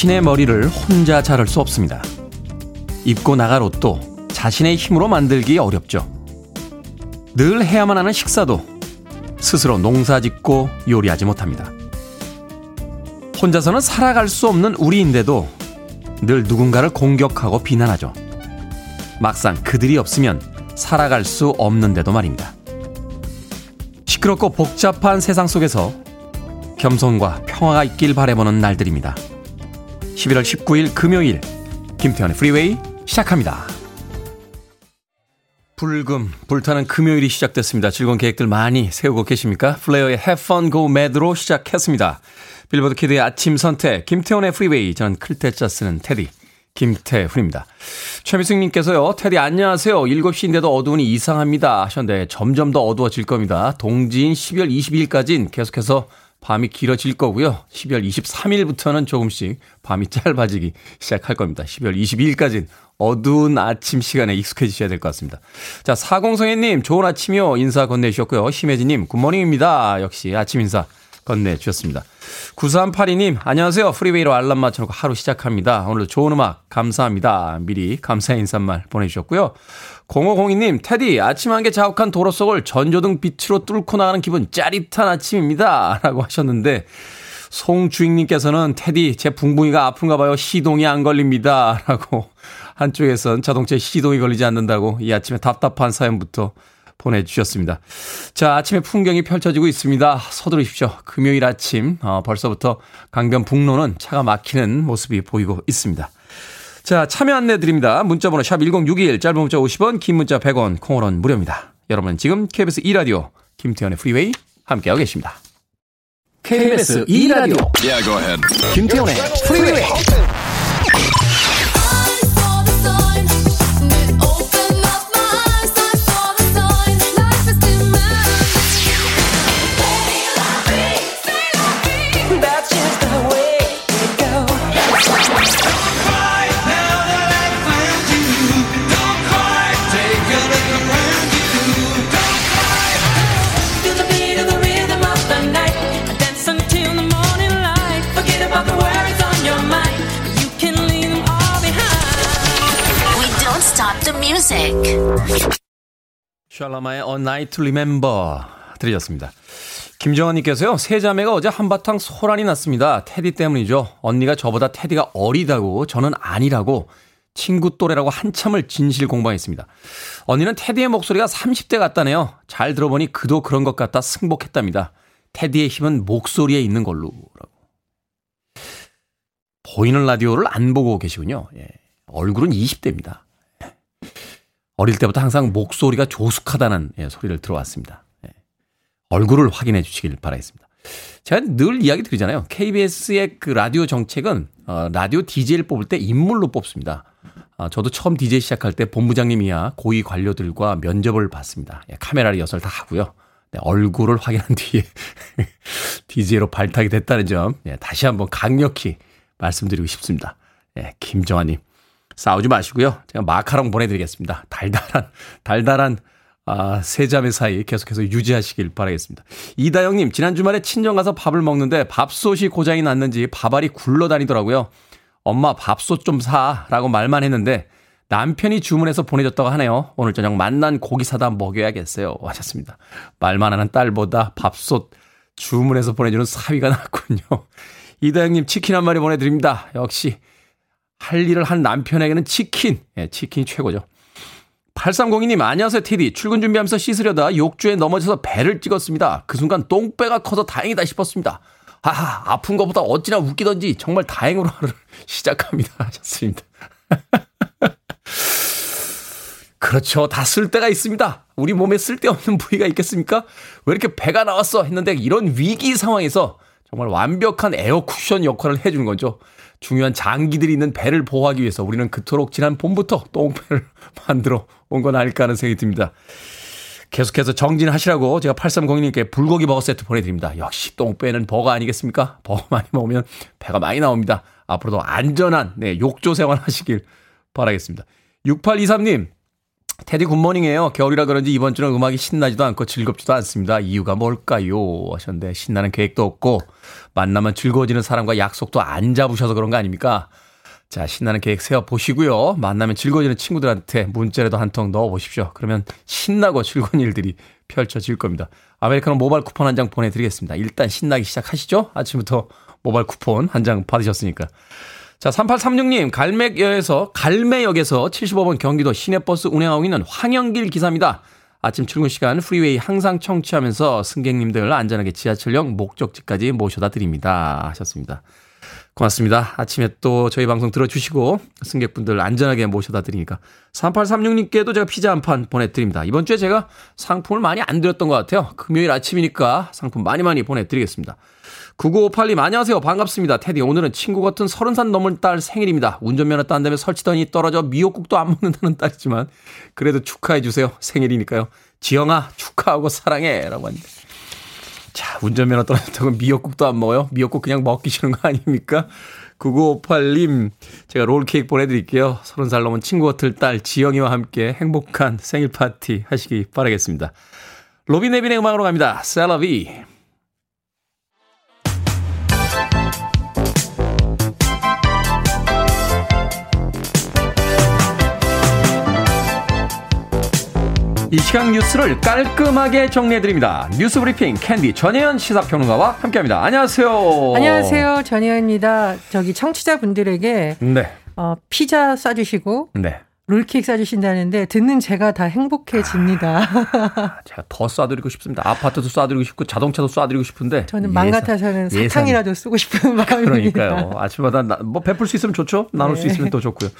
자신의 머리를 혼자 자를 수 없습니다. 입고 나갈 옷도 자신의 힘으로 만들기 어렵죠. 늘 해야만 하는 식사도 스스로 농사 짓고 요리하지 못합니다. 혼자서는 살아갈 수 없는 우리인데도 늘 누군가를 공격하고 비난하죠. 막상 그들이 없으면 살아갈 수 없는데도 말입니다. 시끄럽고 복잡한 세상 속에서 겸손과 평화가 있길 바래보는 날들입니다. 11월 19일 금요일 김태훈의 프리웨이 시작합니다. 불금, 불타는 금요일이 시작됐습니다. 즐거운 계획들 많이 세우고 계십니까? 플레이어의 Have Fun Go Mad로 시작했습니다. 빌보드 키드의 아침 선택, 김태훈의 프리웨이, 저는 클 태 자 쓰는 테디, 김태훈입니다. 최미승님께서요, 테디 안녕하세요. 7시인데도 어두우니 이상합니다. 하셨는데, 점점 더 어두워질 겁니다. 동지인 12월 22일까지는 계속해서 밤이 길어질 거고요. 12월 23일부터는 조금씩 밤이 짧아지기 시작할 겁니다. 12월 22일까지는 어두운 아침 시간에 익숙해지셔야 될 것 같습니다. 자, 사공성애님, 좋은 아침이요. 인사 건네주셨고요. 심혜진님, Good morning입니다. 역시 아침 인사 건네주셨습니다. 9382님, 안녕하세요. 프리웨이로 알람 맞춰놓고 하루 시작합니다. 오늘도 좋은 음악 감사합니다. 미리 감사의 인사말 보내주셨고요. 0502님, 테디, 아침 안개 자욱한 도로 속을 전조등 빛으로 뚫고 나가는 기분 짜릿한 아침입니다. 라고 하셨는데, 송주익님께서는 테디, 제 붕붕이가 아픈가 봐요. 시동이 안 걸립니다. 라고 한쪽에선 자동차에 시동이 걸리지 않는다고 이 아침에 답답한 사연부터 보내주셨습니다. 자, 아침에 풍경이 펼쳐지고 있습니다. 서두르십시오. 금요일 아침, 어, 벌써부터 강변 북로는 차가 막히는 모습이 보이고 있습니다. 자, 참여 안내 드립니다. 문자번호 샵 1061, 짧은 문자 50원, 긴 문자 100원, 콩으로는 무료입니다. 여러분 지금 KBS 2라디오 김태현의 프리웨이 함께하고 계십니다. KBS 2라디오 yeah, 김태현의 프리웨이 music. 샬라마의 A Night to Remember 들으셨습니다. 김정환님께서요, 세 자매가 어제 한바탕 소란이 났습니다. 테디 때문이죠. 언니가 저보다 테디가 어리다고, 저는 아니라고, 친구 또래라고 한참을 진실 공방했습니다. 언니는 테디의 목소리가 30대 같다네요. 잘 들어보니 그도 그런 것 같다 승복했답니다. 테디의 힘은 목소리에 있는 걸로. 라고. 보이는 라디오를 안 보고 계시군요. 예. 얼굴은 20대입니다. 어릴 때부터 항상 목소리가 조숙하다는 예, 소리를 들어왔습니다. 예. 얼굴을 확인해 주시길 바라겠습니다. 제가 늘 이야기 드리잖아요. KBS의 그 라디오 정책은 어, 라디오 DJ를 뽑을 때 인물로 뽑습니다. 어, 저도 처음 DJ 시작할 때 본부장님 이야 고위 관료들과 면접을 받습니다. 예, 카메라 리허설 다 하고요. 네, 얼굴을 확인한 뒤에 DJ로 발탁이 됐다는 점 예, 다시 한번 강력히 말씀드리고 싶습니다. 예, 김정아님 싸우지 마시고요. 제가 마카롱 보내드리겠습니다. 달달한, 달달한, 아, 세 자매 사이 계속해서 유지하시길 바라겠습니다. 이다영님, 지난 주말에 친정 가서 밥을 먹는데 밥솥이 고장이 났는지 밥알이 굴러다니더라고요. 엄마 밥솥 좀 사. 라고 말만 했는데 남편이 주문해서 보내줬다고 하네요. 오늘 저녁 만난 고기 사다 먹여야겠어요. 하셨습니다. 말만 하는 딸보다 밥솥 주문해서 보내주는 사위가 낫군요. 이다영님 치킨 한 마리 보내드립니다. 역시 할 일을 한 남편에게는 치킨. 예, 치킨이 최고죠. 8302님, 안녕하세요, 테디. 출근 준비하면서 씻으려다 욕조에 넘어져서 배를 찍었습니다. 그 순간 똥배가 커서 다행이다 싶었습니다. 하하, 아픈 것보다 어찌나 웃기던지 정말 다행으로 하루를 시작합니다. 하셨습니다. 그렇죠. 다 쓸 때가 있습니다. 우리 몸에 쓸데없는 부위가 있겠습니까? 왜 이렇게 배가 나왔어? 했는데 이런 위기 상황에서 정말 완벽한 에어 쿠션 역할을 해주는 거죠. 중요한 장기들이 있는 배를 보호하기 위해서 우리는 그토록 지난 봄부터 똥배를 만들어 온 건 아닐까 하는 생각이 듭니다. 계속해서 정진하시라고 제가 8302님께 불고기 버거 세트 보내드립니다. 역시 똥배는 버거 아니겠습니까? 버거 많이 먹으면 배가 많이 나옵니다. 앞으로도 안전한 네, 욕조 생활 하시길 바라겠습니다. 6823님, 테디 굿모닝이에요. 겨울이라 그런지 이번 주는 음악이 신나지도 않고 즐겁지도 않습니다. 이유가 뭘까요? 하셨는데 신나는 계획도 없고 만나면 즐거워지는 사람과 약속도 안 잡으셔서 그런 거 아닙니까? 자, 신나는 계획 세워 보시고요. 만나면 즐거워지는 친구들한테 문자라도 한 통 넣어 보십시오. 그러면 신나고 즐거운 일들이 펼쳐질 겁니다. 아메리카노 모바일 쿠폰 한 장 보내드리겠습니다. 일단 신나기 시작하시죠. 아침부터 모바일 쿠폰 한 장 받으셨으니까. 자, 3836님, 갈매역에서, 갈매역에서 75번 경기도 시내버스 운행하고 있는 황영길 기사입니다. 아침 출근 시간 프리웨이 항상 청취하면서 승객님들 안전하게 지하철역 목적지까지 모셔다 드립니다. 하셨습니다. 고맙습니다. 아침에 또 저희 방송 들어주시고 승객분들 안전하게 모셔다 드리니까 3836님께도 제가 피자 한 판 보내드립니다. 이번 주에 제가 상품을 많이 안 드렸던 것 같아요. 금요일 아침이니까 상품 많이 많이 보내드리겠습니다. 9958님, 안녕하세요. 반갑습니다. 테디, 오늘은 친구 같은 30살 넘은 딸 생일입니다. 운전면허 딴다며 설치더니 떨어져 미역국도 안 먹는다는 딸이지만, 그래도 축하해 주세요. 생일이니까요. 지영아, 축하하고 사랑해. 라고 하는데. 자, 운전면허 떨어졌다고 미역국도 안 먹어요? 미역국 그냥 먹기 싫은 거 아닙니까? 9958님, 제가 롤케이크 보내드릴게요. 30살 넘은 친구 같은 딸 지영이와 함께 행복한 생일 파티 하시기 바라겠습니다. 로비 네빌의 음악으로 갑니다. C'est La Vie. 이 시간 뉴스를 깔끔하게 정리해드립니다. 뉴스 브리핑 캔디 전혜연 시사평론가와 함께합니다. 안녕하세요. 안녕하세요. 전혜연입니다. 저기 청취자분들에게 네. 어, 피자 쏴주시고 네. 롤케이크 싸주신다는데 듣는 제가 다 행복해집니다. 아, 제가 더 쏴드리고 싶습니다. 아파트도 쏴드리고 싶고 자동차도 쏴드리고 싶은데 저는 맘 같아서는 사탕이라도 쓰고 싶은 마음입니다. 그러니까요. 아침마다 나, 뭐 베풀 수 있으면 좋죠. 나눌 네. 수 있으면 또 좋고요.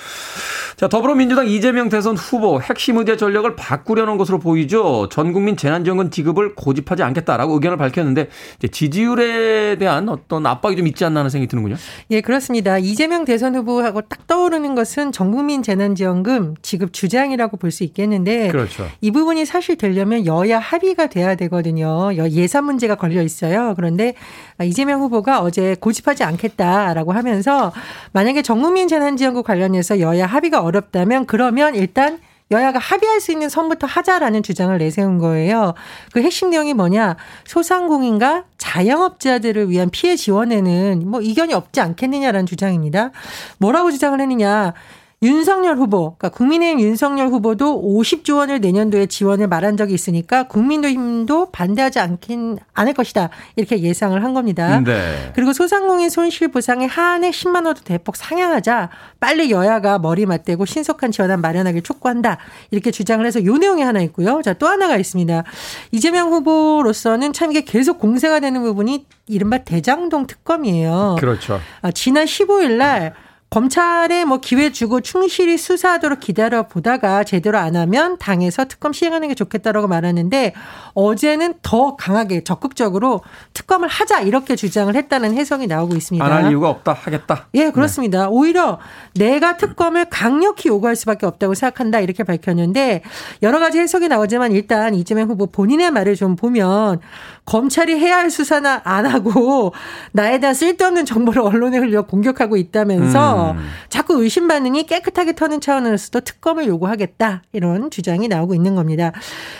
자 더불어민주당 이재명 대선 후보 핵심 의제 전략을 바꾸려는 것으로 보이죠. 전 국민 재난지원금 지급을 고집하지 않겠다라고 의견을 밝혔는데 지지율에 대한 어떤 압박이 좀 있지 않나 하는 생각이 드는군요. 예 그렇습니다. 이재명 대선 후보하고 딱 떠오르는 것은 전 국민 재난지원금 지금 지급 주장이라고 볼 수 있겠는데 그렇죠. 이 부분이 사실 되려면 여야 합의가 돼야 되거든요. 예산 문제가 걸려 있어요. 그런데 이재명 후보가 어제 고집하지 않겠다라고 하면서 만약에 전국민 재난지원금 관련해서 여야 합의가 어렵다면 그러면 일단 여야가 합의할 수 있는 선부터 하자라는 주장을 내세운 거예요. 그 핵심 내용이 뭐냐? 소상공인과 자영업자들을 위한 피해 지원에는 뭐 이견이 없지 않겠느냐라는 주장입니다. 뭐라고 주장을 했느냐? 윤석열 후보, 그러니까 국민의힘 윤석열 후보도 50조 원을 내년도에 지원을 말한 적이 있으니까 국민의힘도 반대하지 않긴 않을 것이다 이렇게 예상을 한 겁니다. 네. 그리고 소상공인 손실보상의 한해 10만 원도 대폭 상향하자 빨리 여야가 머리 맞대고 신속한 지원안 마련하길 촉구한다 이렇게 주장을 해서 요 내용이 하나 있고요. 자 또 하나가 있습니다. 이재명 후보로서는 참 이게 계속 공세가 되는 부분이 이른바 대장동 특검이에요. 그렇죠. 아, 지난 15일 날 검찰에 뭐 기회 주고 충실히 수사하도록 기다려 보다가 제대로 안 하면 당에서 특검 시행하는 게 좋겠다라고 말하는데 어제는 더 강하게 적극적으로 특검을 하자 이렇게 주장을 했다는 해석이 나오고 있습니다. 안 할 이유가 없다 하겠다. 예, 그렇습니다. 네. 오히려 내가 특검을 강력히 요구할 수밖에 없다고 생각한다 이렇게 밝혔는데 여러 가지 해석이 나오지만 일단 이재명 후보 본인의 말을 좀 보면 검찰이 해야 할 수사나 안 하고 나에 대한 쓸데없는 정보를 언론에 흘려 공격하고 있다면서 음. 자꾸 의심 반응이 깨끗하게 터는 차원에서도 특검을 요구하겠다 이런 주장이 나오고 있는 겁니다.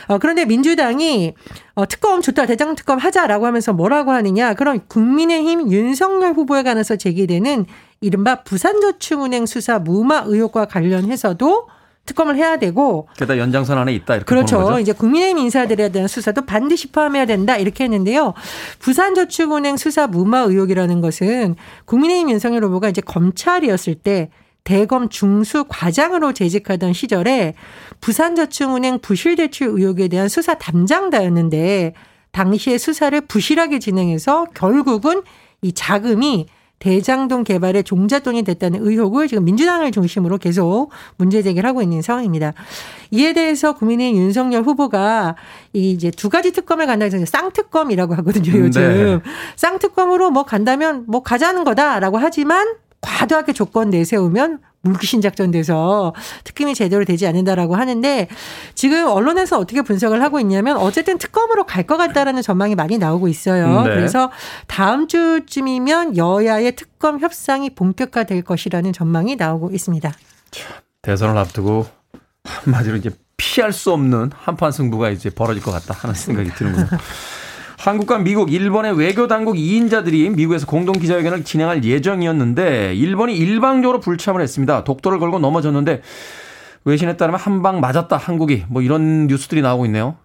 어, 그런데 민주당이 어, 특검 좋다 대장 특검 하자라고 하면서 뭐라고 하느냐 그럼 국민의힘 윤석열 후보에 관해서 제기되는 이른바 부산저축은행 수사 무마 의혹과 관련해서도 특검을 해야 되고 게다가 연장선 안에 있다 이렇게 그렇죠. 이제 국민의힘 인사들에 대한 수사도 반드시 포함해야 된다 이렇게 했는데요. 부산저축은행 수사 무마 의혹이라는 것은 국민의힘 윤석열 후보가 이제 검찰이었을 때 대검 중수 과장으로 재직하던 시절에 부산저축은행 부실 대출 의혹에 대한 수사 담당자였는데 당시에 수사를 부실하게 진행해서 결국은 이 자금이 대장동 개발에 종잣돈이 됐다는 의혹을 지금 민주당을 중심으로 계속 문제 제기를 하고 있는 상황입니다. 이에 대해서 국민의 윤석열 후보가 이 이제 두 가지 특검을 간다 해서 쌍특검이라고 하거든요, 요즘. 네. 쌍특검으로 뭐 간다면 뭐 가자는 거다라고 하지만 과도하게 조건 내세우면 물귀신 작전 돼서 특검이 제대로 되지 않는다라고 하는데 지금 언론에서 어떻게 분석을 하고 있냐면 어쨌든 특검으로 갈 것 같다라는 전망이 많이 나오고 있어요. 네. 그래서 다음 주쯤이면 여야의 특검 협상이 본격화될 것이라는 전망이 나오고 있습니다. 대선을 앞두고 한마디로 이제 피할 수 없는 한판 승부가 이제 벌어질 것 같다 하는 생각이 드는군요. 한국과 미국, 일본의 외교 당국 2인자들이 미국에서 공동 기자회견을 진행할 예정이었는데 일본이 일방적으로 불참을 했습니다. 독도를 걸고 넘어졌는데 외신에 따르면 한 방 맞았다 한국이 뭐 이런 뉴스들이 나오고 있네요.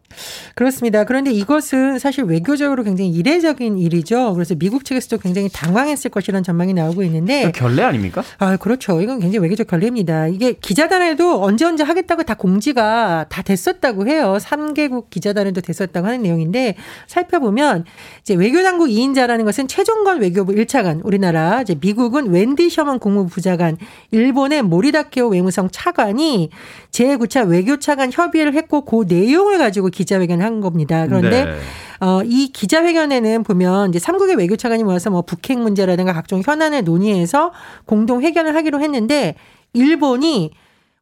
그렇습니다. 그런데 이것은 사실 외교적으로 굉장히 이례적인 일이죠. 그래서 미국 측에서도 굉장히 당황했을 것이라는 전망이 나오고 있는데 결례 아닙니까? 아 그렇죠. 이건 굉장히 외교적 결례입니다. 이게 기자단에도 언제 언제 하겠다고 다 공지가 다 됐었다고 해요. 3개국 기자단에도 됐었다고 하는 내용인데 살펴보면 이제 외교당국 2인자라는 것은 최종건 외교부 1차관 우리나라 이제 미국은 웬디 셔먼 국무부 부자관 일본의 모리다케오 외무성 차관이 제9차 외교차관 협의를 했고 그 내용을 가지고 기 자회견을 한 겁니다. 그런데 네. 어, 이 기자회견에는 보면 이제 삼국의 외교 차관이 모여서 뭐 북핵 문제라든가 각종 현안을 논의해서 공동 회견을 하기로 했는데 일본이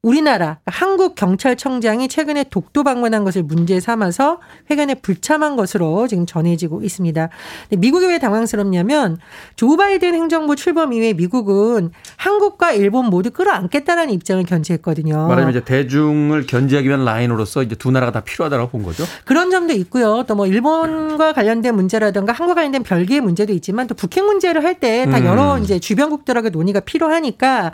우리나라 한국 경찰청장이 최근에 독도 방문한 것을 문제 삼아서 회견에 불참한 것으로 지금 전해지고 있습니다. 미국이 왜 당황스럽냐면 조 바이든 행정부 출범 이후에 미국은 한국과 일본 모두 끌어안겠다는 입장을 견지했거든요. 말하자면 이제 대중을 견제하기 위한 라인으로서 이제 두 나라가 다 필요하다고 본 거죠. 그런 점도 있고요. 또 뭐 일본과 관련된 문제라든가 한국과 관련된 별개의 문제도 있지만 또 북핵 문제를 할 때다 음. 여러 음. 이제 주변국들하고 논의가 필요하니까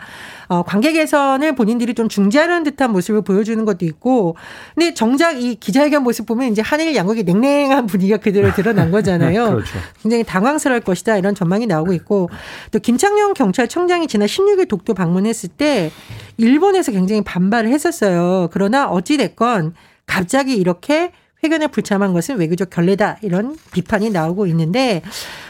어, 관계 개선을 본인들이 좀 중 재하는 듯한 모습을 보여주는 것도 있고, 근데 정작 이 기자회견 모습 보면 이제 한일 양국의 냉랭한 분위기가 그대로 드러난 거잖아요. 그렇죠. 굉장히 당황스러울 것이다 이런 전망이 나오고 있고, 또 김창룡 경찰청장이 지난 16일 독도 방문했을 때 일본에서 굉장히 반발을 했었어요. 그러나 어찌 됐건 갑자기 이렇게 회견에 불참한 것은 외교적 결례다 이런 비판이 나오고 있는데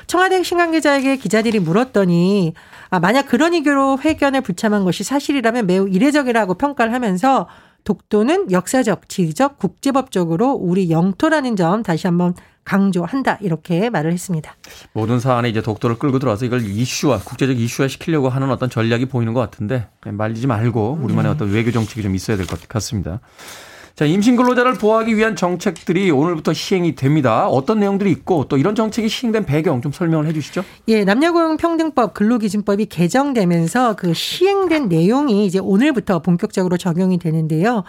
청와대 핵심 관 계자에게 기자들이 물었더니 아, 만약 그런 이유로 회견에 불참한 것이 사실이라면 매우 이례적이라고 평가를 하면서 독도는 역사적, 지리적, 국제법적으로 우리 영토라는 점 다시 한번 강조한다 이렇게 말을 했습니다. 모든 사안에 이제 독도를 끌고 들어와서 이걸 이슈화, 국제적 이슈화 시키려고 하는 어떤 전략이 보이는 것 같은데 말리지 말고 우리만의 네. 어떤 외교 정책이 좀 있어야 될 것 같습니다. 자, 임신 근로자를 보호하기 위한 정책들이 오늘부터 시행이 됩니다. 어떤 내용들이 있고 또 이런 정책이 시행된 배경 좀 설명을 해 주시죠. 예, 남녀고용 평등법 근로기준법이 개정되면서 그 시행된 내용이 이제 오늘부터 본격적으로 적용이 되는데요.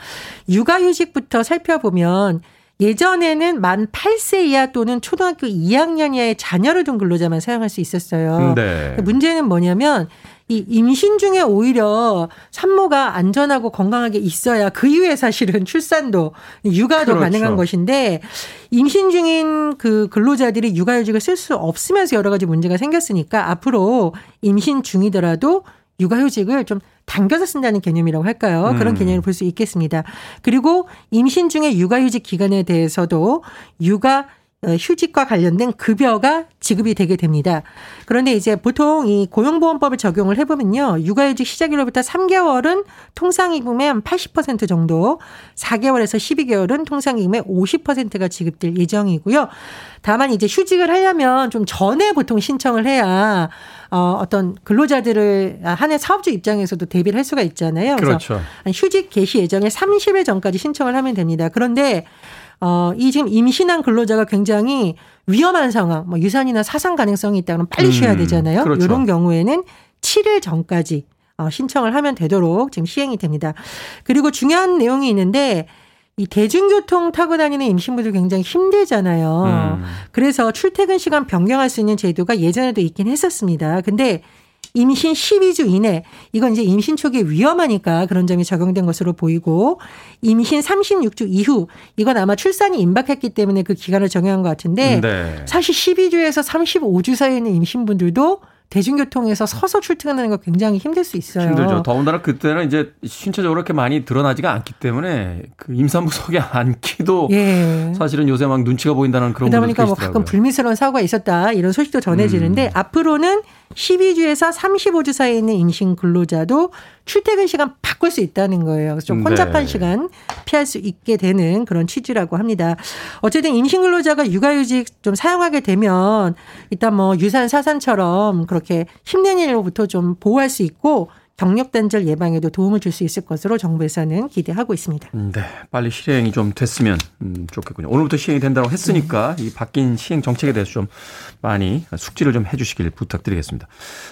육아휴직부터 살펴보면 예전에는 만 8세 이하 또는 초등학교 2학년 이하의 자녀를 둔 근로자만 사용할 수 있었어요. 네. 문제는 뭐냐면 이 임신 중에 오히려 산모가 안전하고 건강하게 있어야 그 이후에 사실은 출산도 육아도 그렇죠. 가능한 것인데 임신 중인 그 근로자들이 육아휴직을 쓸 수 없으면서 여러 가지 문제가 생겼으니까 앞으로 임신 중이더라도 육아휴직을 좀 당겨서 쓴다는 개념이라고 할까요? 그런 음. 개념을 볼 수 있겠습니다. 그리고 임신 중에 육아휴직 기간에 대해서도 육아 어, 휴직과 관련된 급여가 지급이 되게 됩니다. 그런데 이제 보통 이 고용보험법을 적용을 해보면요. 육아휴직 시작일로부터 3개월은 통상임금의 한 80% 정도, 4개월에서 12개월은 통상임금의 50%가 지급될 예정이고요. 다만 이제 휴직을 하려면 좀 전에 보통 신청을 해야 어, 어떤 근로자들을 한해 사업주 입장에서도 대비를 할 수가 있잖아요. 그래서 그렇죠. 휴직 개시 예정에 30일 전까지 신청을 하면 됩니다. 그런데 어, 이 지금 임신한 근로자가 굉장히 위험한 상황, 뭐 유산이나 사상 가능성이 있다 그러면 빨리 쉬어야 음, 되잖아요. 그렇죠. 이런 경우에는 7일 전까지 어, 신청을 하면 되도록 지금 시행이 됩니다. 그리고 중요한 내용이 있는데 이 대중교통 타고 다니는 임신부들 굉장히 힘들잖아요. 음. 그래서 출퇴근 시간 변경할 수 있는 제도가 예전에도 있긴 했었습니다. 근데 임신 12주 이내 이건 이제 임신 초기에 위험하니까 그런 점이 적용된 것으로 보이고 임신 36주 이후 이건 아마 출산이 임박했기 때문에 그 기간을 정해한 것 같은데 네. 사실 12주에서 35주 사이에 있는 임신분들도 대중교통에서 서서 출퇴근하는 거 굉장히 힘들 수 있어요. 힘들죠. 더군다나 그때는 이제 신체적으로 그렇게 많이 드러나지가 않기 때문에 그 임산부 속에 앉기도 예. 사실은 요새 막 눈치가 보인다는 그런 그러다 보니까 뭐 가끔 불미스러운 사고가 있었다 이런 소식도 전해지는데 음. 앞으로는 12주에서 35주 사이에 있는 임신 근로자도 출퇴근 시간 바꿀 수 있다는 거예요. 그래서 좀 혼잡한 네. 시간 피할 수 있게 되는 그런 취지라고 합니다. 어쨌든 임신 근로자가 육아휴직 좀 사용하게 되면 일단 뭐 유산 사산처럼 그렇게 힘든 일로부터 좀 보호할 수 있고 경력 단절 예방에도 도움을 줄 수 있을 것으로 정부에서는 기대하고 있습니다. 음, 네, 빨리 실행이 좀 됐으면 음, 좋겠군요. 오늘부터 시행이 된다고 했으니까 네. 이 바뀐 시행 정책에 대해서 좀 많이 숙지를 좀 해주시길 부탁드리겠습니다.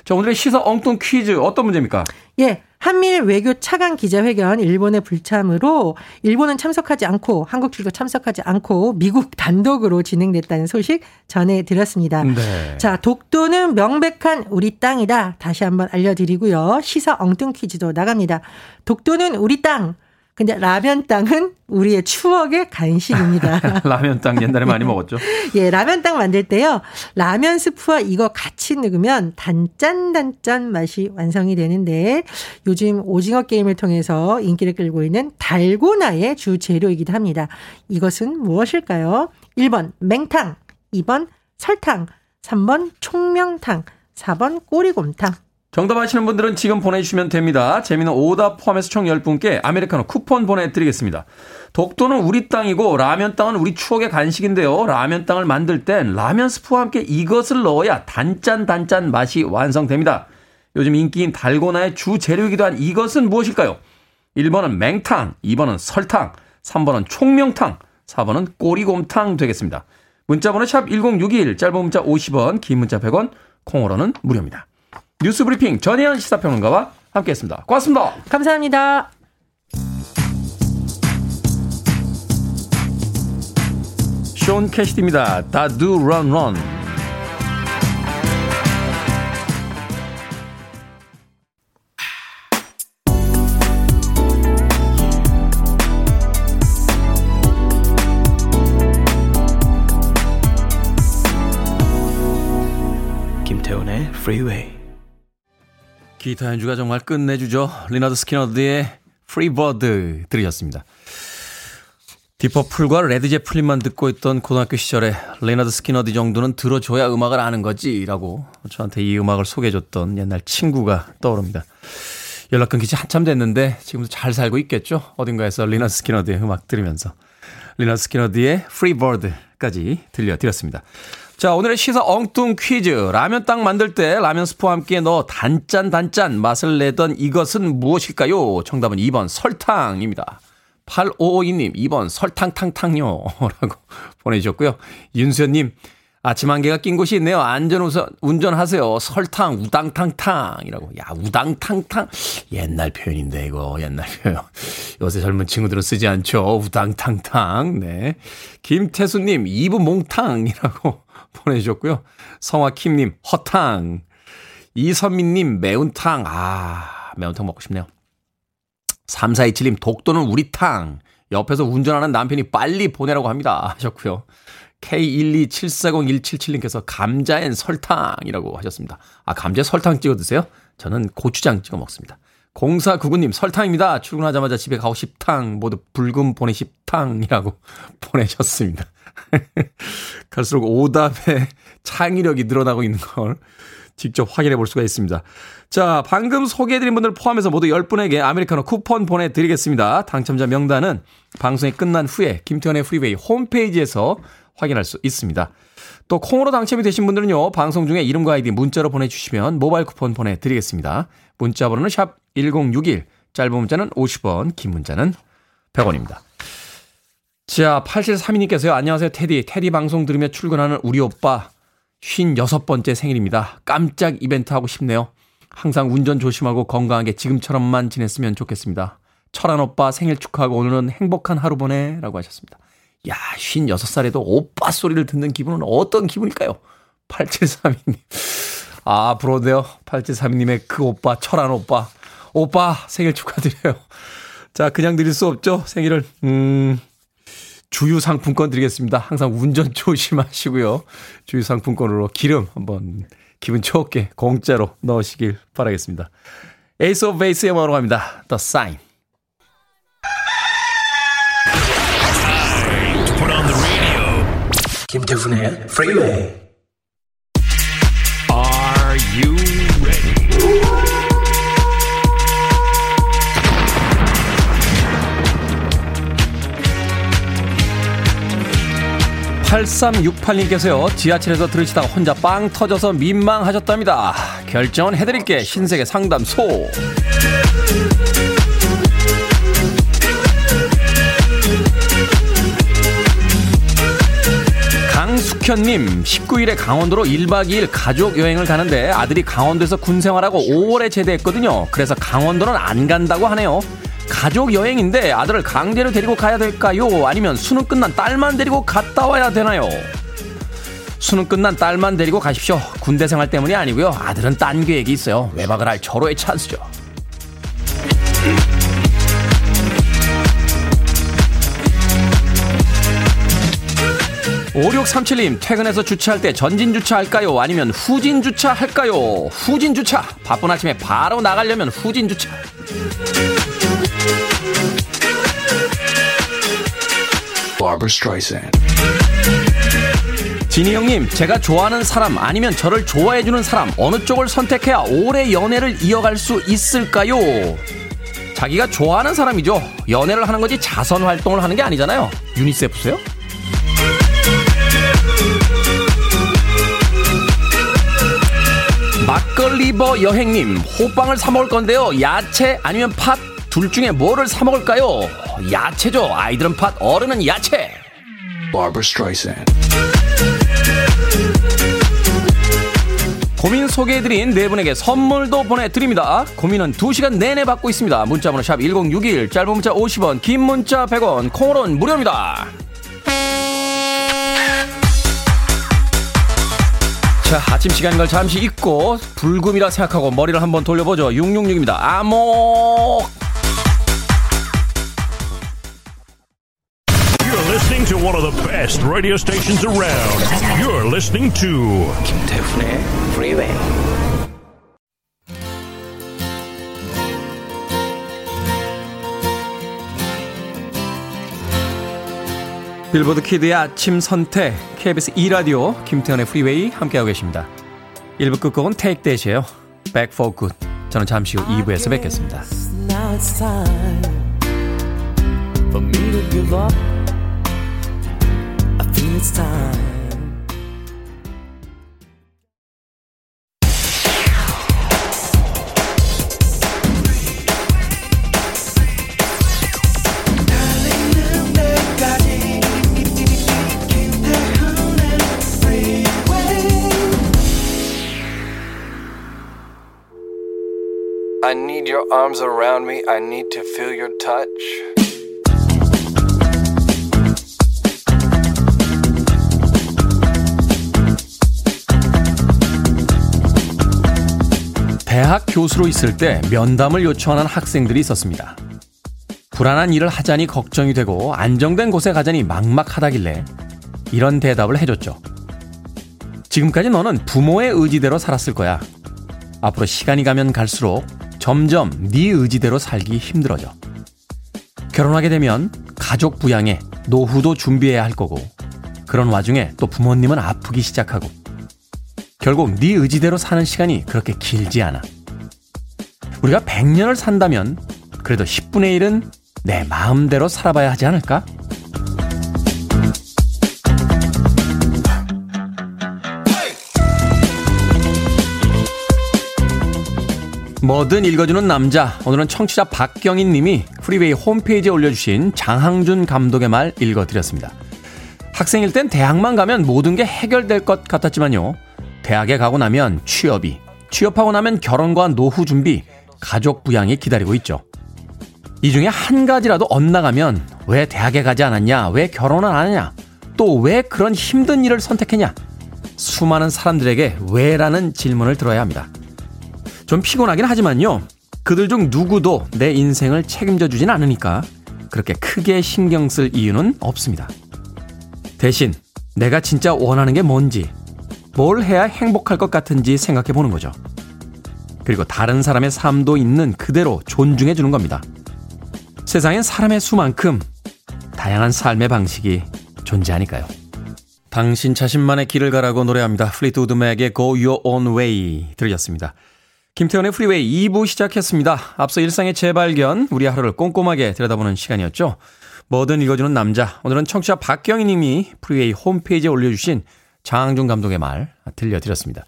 자, 오늘의 시사 엉뚱 퀴즈 어떤 문제입니까? 예, 한미일 외교 차관 기자회견 일본의 불참으로 일본은 참석하지 않고 한국 측도 참석하지 않고 미국 단독으로 진행됐다는 소식 전해드렸습니다. 네. 자, 독도는 명백한 우리 땅이다. 다시 한번 알려드리고요. 시사 엉뚱 퀴즈도 나갑니다. 독도는 우리 땅. 근데 라면 땅은 우리의 추억의 간식입니다. 라면 땅 옛날에 많이 먹었죠. 예, 라면 땅 만들 때요. 라면 스프와 이거 같이 넣으면 단짠 단짠 맛이 완성이 되는데 요즘 오징어 게임을 통해서 인기를 끌고 있는 달고나의 주 재료이기도 합니다. 이것은 무엇일까요? 1번 맹탕, 2번 설탕, 3번 총명탕, 4번 꼬리곰탕. 정답 아시는 분들은 지금 보내주시면 됩니다. 재미는 오답 포함해서 총 10분께 아메리카노 쿠폰 보내드리겠습니다. 독도는 우리 땅이고 라면 땅은 우리 추억의 간식인데요. 라면 땅을 만들 땐 라면 스프와 함께 이것을 넣어야 단짠 단짠 맛이 완성됩니다. 요즘 인기인 달고나의 주 재료이기도 한 이것은 무엇일까요? 1번은 맹탕, 2번은 설탕, 3번은 총명탕, 4번은 꼬리곰탕 되겠습니다. 문자번호 샵 1061, 짧은 문자 50원, 긴 문자 100원, 콩으로는 무료입니다. 뉴스 브리핑 전혜연 시사평론가와 함께했습니다. 고맙습니다. 감사합니다. 쇼온 캐시디입니다. 다두 런런. 김태훈의 Freeway. 기타 연주가 정말 끝내주죠. 리나드 스키너드의 Free Bird 들으셨습니다. 딥 퍼플과 레드 제플린만 듣고 있던 고등학교 시절에 레나드 스키너드 정도는 들어줘야 음악을 아는 거지라고 저한테 이 음악을 소개해줬던 옛날 친구가 떠오릅니다. 연락 끊기 지 한참 됐는데 지금도 잘 살고 있겠죠? 어딘가에서 리나드 스키너드의 음악 들으면서 리나드 스키너드의 Free Bird까지 들려드렸습니다. 자, 오늘의 시사 엉뚱 퀴즈. 라면 땅 만들 때 라면 스프와 함께 넣어 단짠 단짠 맛을 내던 이것은 무엇일까요? 정답은 2번 설탕입니다. 8552님, 2번 설탕탕탕요. 라고 보내주셨고요. 윤수연님, 아침 안개가 낀 곳이 있네요. 안전 우선, 운전하세요. 설탕, 우당탕탕이라고. 야, 우당탕탕. 옛날 표현인데, 이거. 옛날 표현. 요새 젊은 친구들은 쓰지 않죠. 우당탕탕. 네. 김태수님, 2부 몽탕이라고 보내주셨고요. 성화킴님, 허탕. 이선민님, 매운탕. 아, 매운탕 먹고 싶네요. 3427님, 독도는 우리탕. 옆에서 운전하는 남편이 빨리 보내라고 합니다. 하셨고요. K12740-177님께서 감자엔 설탕이라고 하셨습니다. 아, 감자에 설탕 찍어 드세요? 저는 고추장 찍어 먹습니다. 0499님, 설탕입니다. 출근하자마자 집에 가고 싶탕. 모두 붉은 보내 싶탕이라고 보내셨습니다. 갈수록 오답의 창의력이 늘어나고 있는 걸 직접 확인해 볼 수가 있습니다. 자, 방금 소개해드린 분들 포함해서 모두 10분에게 아메리카노 쿠폰 보내드리겠습니다. 당첨자 명단은 방송이 끝난 후에 김태훈의 프리웨이 홈페이지에서 확인할 수 있습니다. 또 콩으로 당첨이 되신 분들은요. 방송 중에 이름과 아이디 문자로 보내주시면 모바일 쿠폰 보내드리겠습니다. 문자 번호는 샵 1061, 짧은 문자는 50원, 긴 문자는 100원입니다. 자, 8732님께서요. 안녕하세요, 테디. 테디 방송 들으며 출근하는 우리 오빠 56번째 생일입니다. 깜짝 이벤트 하고 싶네요. 항상 운전 조심하고 건강하게 지금처럼만 지냈으면 좋겠습니다. 철한 오빠 생일 축하하고 오늘은 행복한 하루 보내. 라고 하셨습니다. 야, 56살에도 오빠 소리를 듣는 기분은 어떤 기분일까요? 8732님. 아, 부러운데요. 8732님의 그 오빠, 철한 오빠. 오빠 생일 축하드려요. 자, 그냥 드릴 수 없죠. 생일을. 음, 주유 상품권 드리겠습니다. 항상 운전 조심하시고요. 주유 상품권으로 기름 한번 기분 좋게 공짜로 넣으시길 바라겠습니다. 에이스 오브 베이스의 음악으로 갑니다. The Sign. 김태훈의 프리웨이 8368님께서요, 지하철에서 들으시다가 혼자 빵 터져서 민망하셨답니다. 결정은 해드릴게, 신세계 상담소. 강숙 박현님, 19일에 강원도로 1박 2일 가족 여행을 가는데 아들이 강원도에서 군 생활하고 5월에 제대했거든요. 그래서 강원도는 안 간다고 하네요. 가족 여행인데 아들을 강제로 데리고 가야 될까요? 아니면 수능 끝난 딸만 데리고 갔다 와야 되나요? 수능 끝난 딸만 데리고 가십시오. 군대 생활 때문이 아니고요. 아들은 딴 계획이 있어요. 외박을 할 절호의 찬스죠. 5637님, 퇴근해서 주차할 때 전진 주차할까요? 아니면 후진 주차할까요? 후진 주차! 바쁜 아침에 바로 나가려면 후진 주차. 지니 형님, 제가 좋아하는 사람 아니면 저를 좋아해주는 사람 어느 쪽을 선택해야 오래 연애를 이어갈 수 있을까요? 자기가 좋아하는 사람이죠. 연애를 하는 거지 자선 활동을 하는 게 아니잖아요. 유니세프세요? 막걸리버 여행님, 호빵을 사 먹을 건데요. 야채 아니면 팥? 둘 중에 뭐를 사 먹을까요? 야채죠. 아이들은 팥, 어른은 야채. 고민 소개해드린 네 분에게 선물도 보내드립니다. 고민은 2시간 내내 받고 있습니다. 문자번호 샵 1061, 짧은 문자 50원, 긴 문자 100원, 콩으로는 무료입니다. 자, 아침 시간인 걸 잠시 잊고 불금이라 생각하고 머리를 한번 돌려보죠. 666입니다. 아목! One of the best radio stations around. You're listening to 김태훈의 Freeway. 빌보드 키드의 아침 선택 KBS 2 라디오 김태훈의 프리웨이 함께하고 계십니다. 1부 끝곡은 테이크 댓이에요. Back for Good. 저는 잠시 후 2부에서 뵙겠습니다. I need your arms around me. I need to feel your touch. 대학 교수로 있을 때 면담을 요청하는 학생들이 있었습니다. 불안한 일을 하자니 걱정이 되고 안정된 곳에 가자니 막막하다길래 이런 대답을 해줬죠. 지금까지 너는 부모의 의지대로 살았을 거야. 앞으로 시간이 가면 갈수록 점점 네 의지대로 살기 힘들어져. 결혼하게 되면 가족 부양에 노후도 준비해야 할 거고 그런 와중에 또 부모님은 아프기 시작하고 결국 네 의지대로 사는 시간이 그렇게 길지 않아. 우리가 100년을 산다면 그래도 10분의 1은 내 마음대로 살아봐야 하지 않을까? 뭐든 읽어주는 남자. 오늘은 청취자 박경희 님이 프리웨이 홈페이지에 올려주신 장항준 감독의 말 읽어드렸습니다. 학생일 땐 대학만 가면 모든 게 해결될 것 같았지만요. 대학에 가고 나면 취업이, 취업하고 나면 결혼과 노후 준비, 가족 부양이 기다리고 있죠. 이 중에 한 가지라도 엇나가면 왜 대학에 가지 않았냐? 왜 결혼을 안 하냐? 또 왜 그런 힘든 일을 선택했냐? 수많은 사람들에게 왜라는 질문을 들어야 합니다. 좀 피곤하긴 하지만요. 그들 중 누구도 내 인생을 책임져 주진 않으니까 그렇게 크게 신경 쓸 이유는 없습니다. 대신 내가 진짜 원하는 게 뭔지, 뭘 해야 행복할 것 같은지 생각해 보는 거죠. 그리고 다른 사람의 삶도 있는 그대로 존중해 주는 겁니다. 세상엔 사람의 수만큼 다양한 삶의 방식이 존재하니까요. 당신 자신만의 길을 가라고 노래합니다. 플리트우드 맥의 Go Your Own Way 들으셨습니다. 김태훈의 프리웨이 2부 시작했습니다. 앞서 일상의 재발견, 우리 하루를 꼼꼼하게 들여다보는 시간이었죠. 뭐든 읽어주는 남자. 오늘은 청취자 박경희 님이 프리웨이 홈페이지에 올려주신 장항준 감독의 말 들려드렸습니다.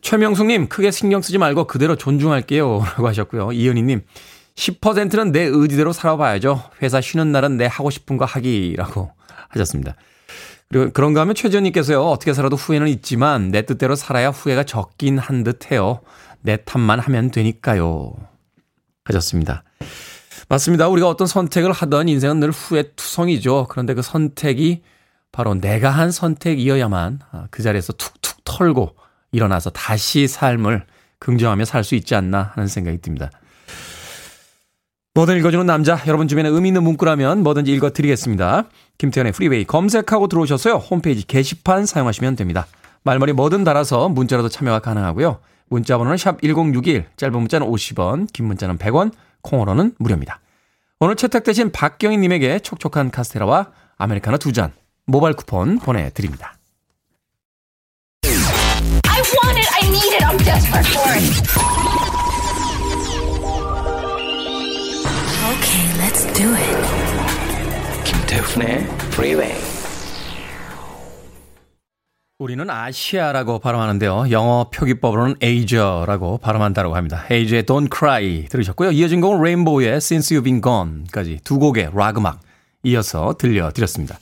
최명숙님, 크게 신경 쓰지 말고 그대로 존중할게요. 라고 하셨고요. 이현희님, 10%는 내 의지대로 살아봐야죠. 회사 쉬는 날은 내 하고 싶은 거 하기라고 하셨습니다. 그리고 그런가 하면 최지현님께서요, 어떻게 살아도 후회는 있지만 내 뜻대로 살아야 후회가 적긴 한 듯 해요. 내 탓만 하면 되니까요. 하셨습니다. 맞습니다. 우리가 어떤 선택을 하던 인생은 늘 후회투성이죠. 그런데 그 선택이 바로 내가 한 선택이어야만 아, 그 자리에서 툭툭 털고 일어나서 다시 삶을 긍정하며 살 수 있지 않나 하는 생각이 듭니다. 뭐든 읽어주는 남자, 여러분 주변에 의미 있는 문구라면 뭐든지 읽어드리겠습니다. 김태훈의 프리웨이 검색하고 들어오셔서요. 홈페이지 게시판 사용하시면 됩니다. 말머리 뭐든 달아서 문자라도 참여가 가능하고요. 문자 번호는 샵 1061, 짧은 문자는 50원, 긴 문자는 100원, 콩으로는 무료입니다. 오늘 채택되신 박경희 님에게 촉촉한 카스테라와 아메리카노 두 잔 모바일 쿠폰 보내드립니다. I want it, I need it, I'm desperate for it. Okay, let's do it. 김태훈의 Freeway. 우리는 아시아라고 발음하는데요. 영어 표기법으로는 Asia라고 발음한다고 합니다. Asia의 Don't Cry 들으셨고요. 이어진 곡은 레인보우의 Since You've Been Gone까지 두 곡의 락 음악 이어서 들려드렸습니다.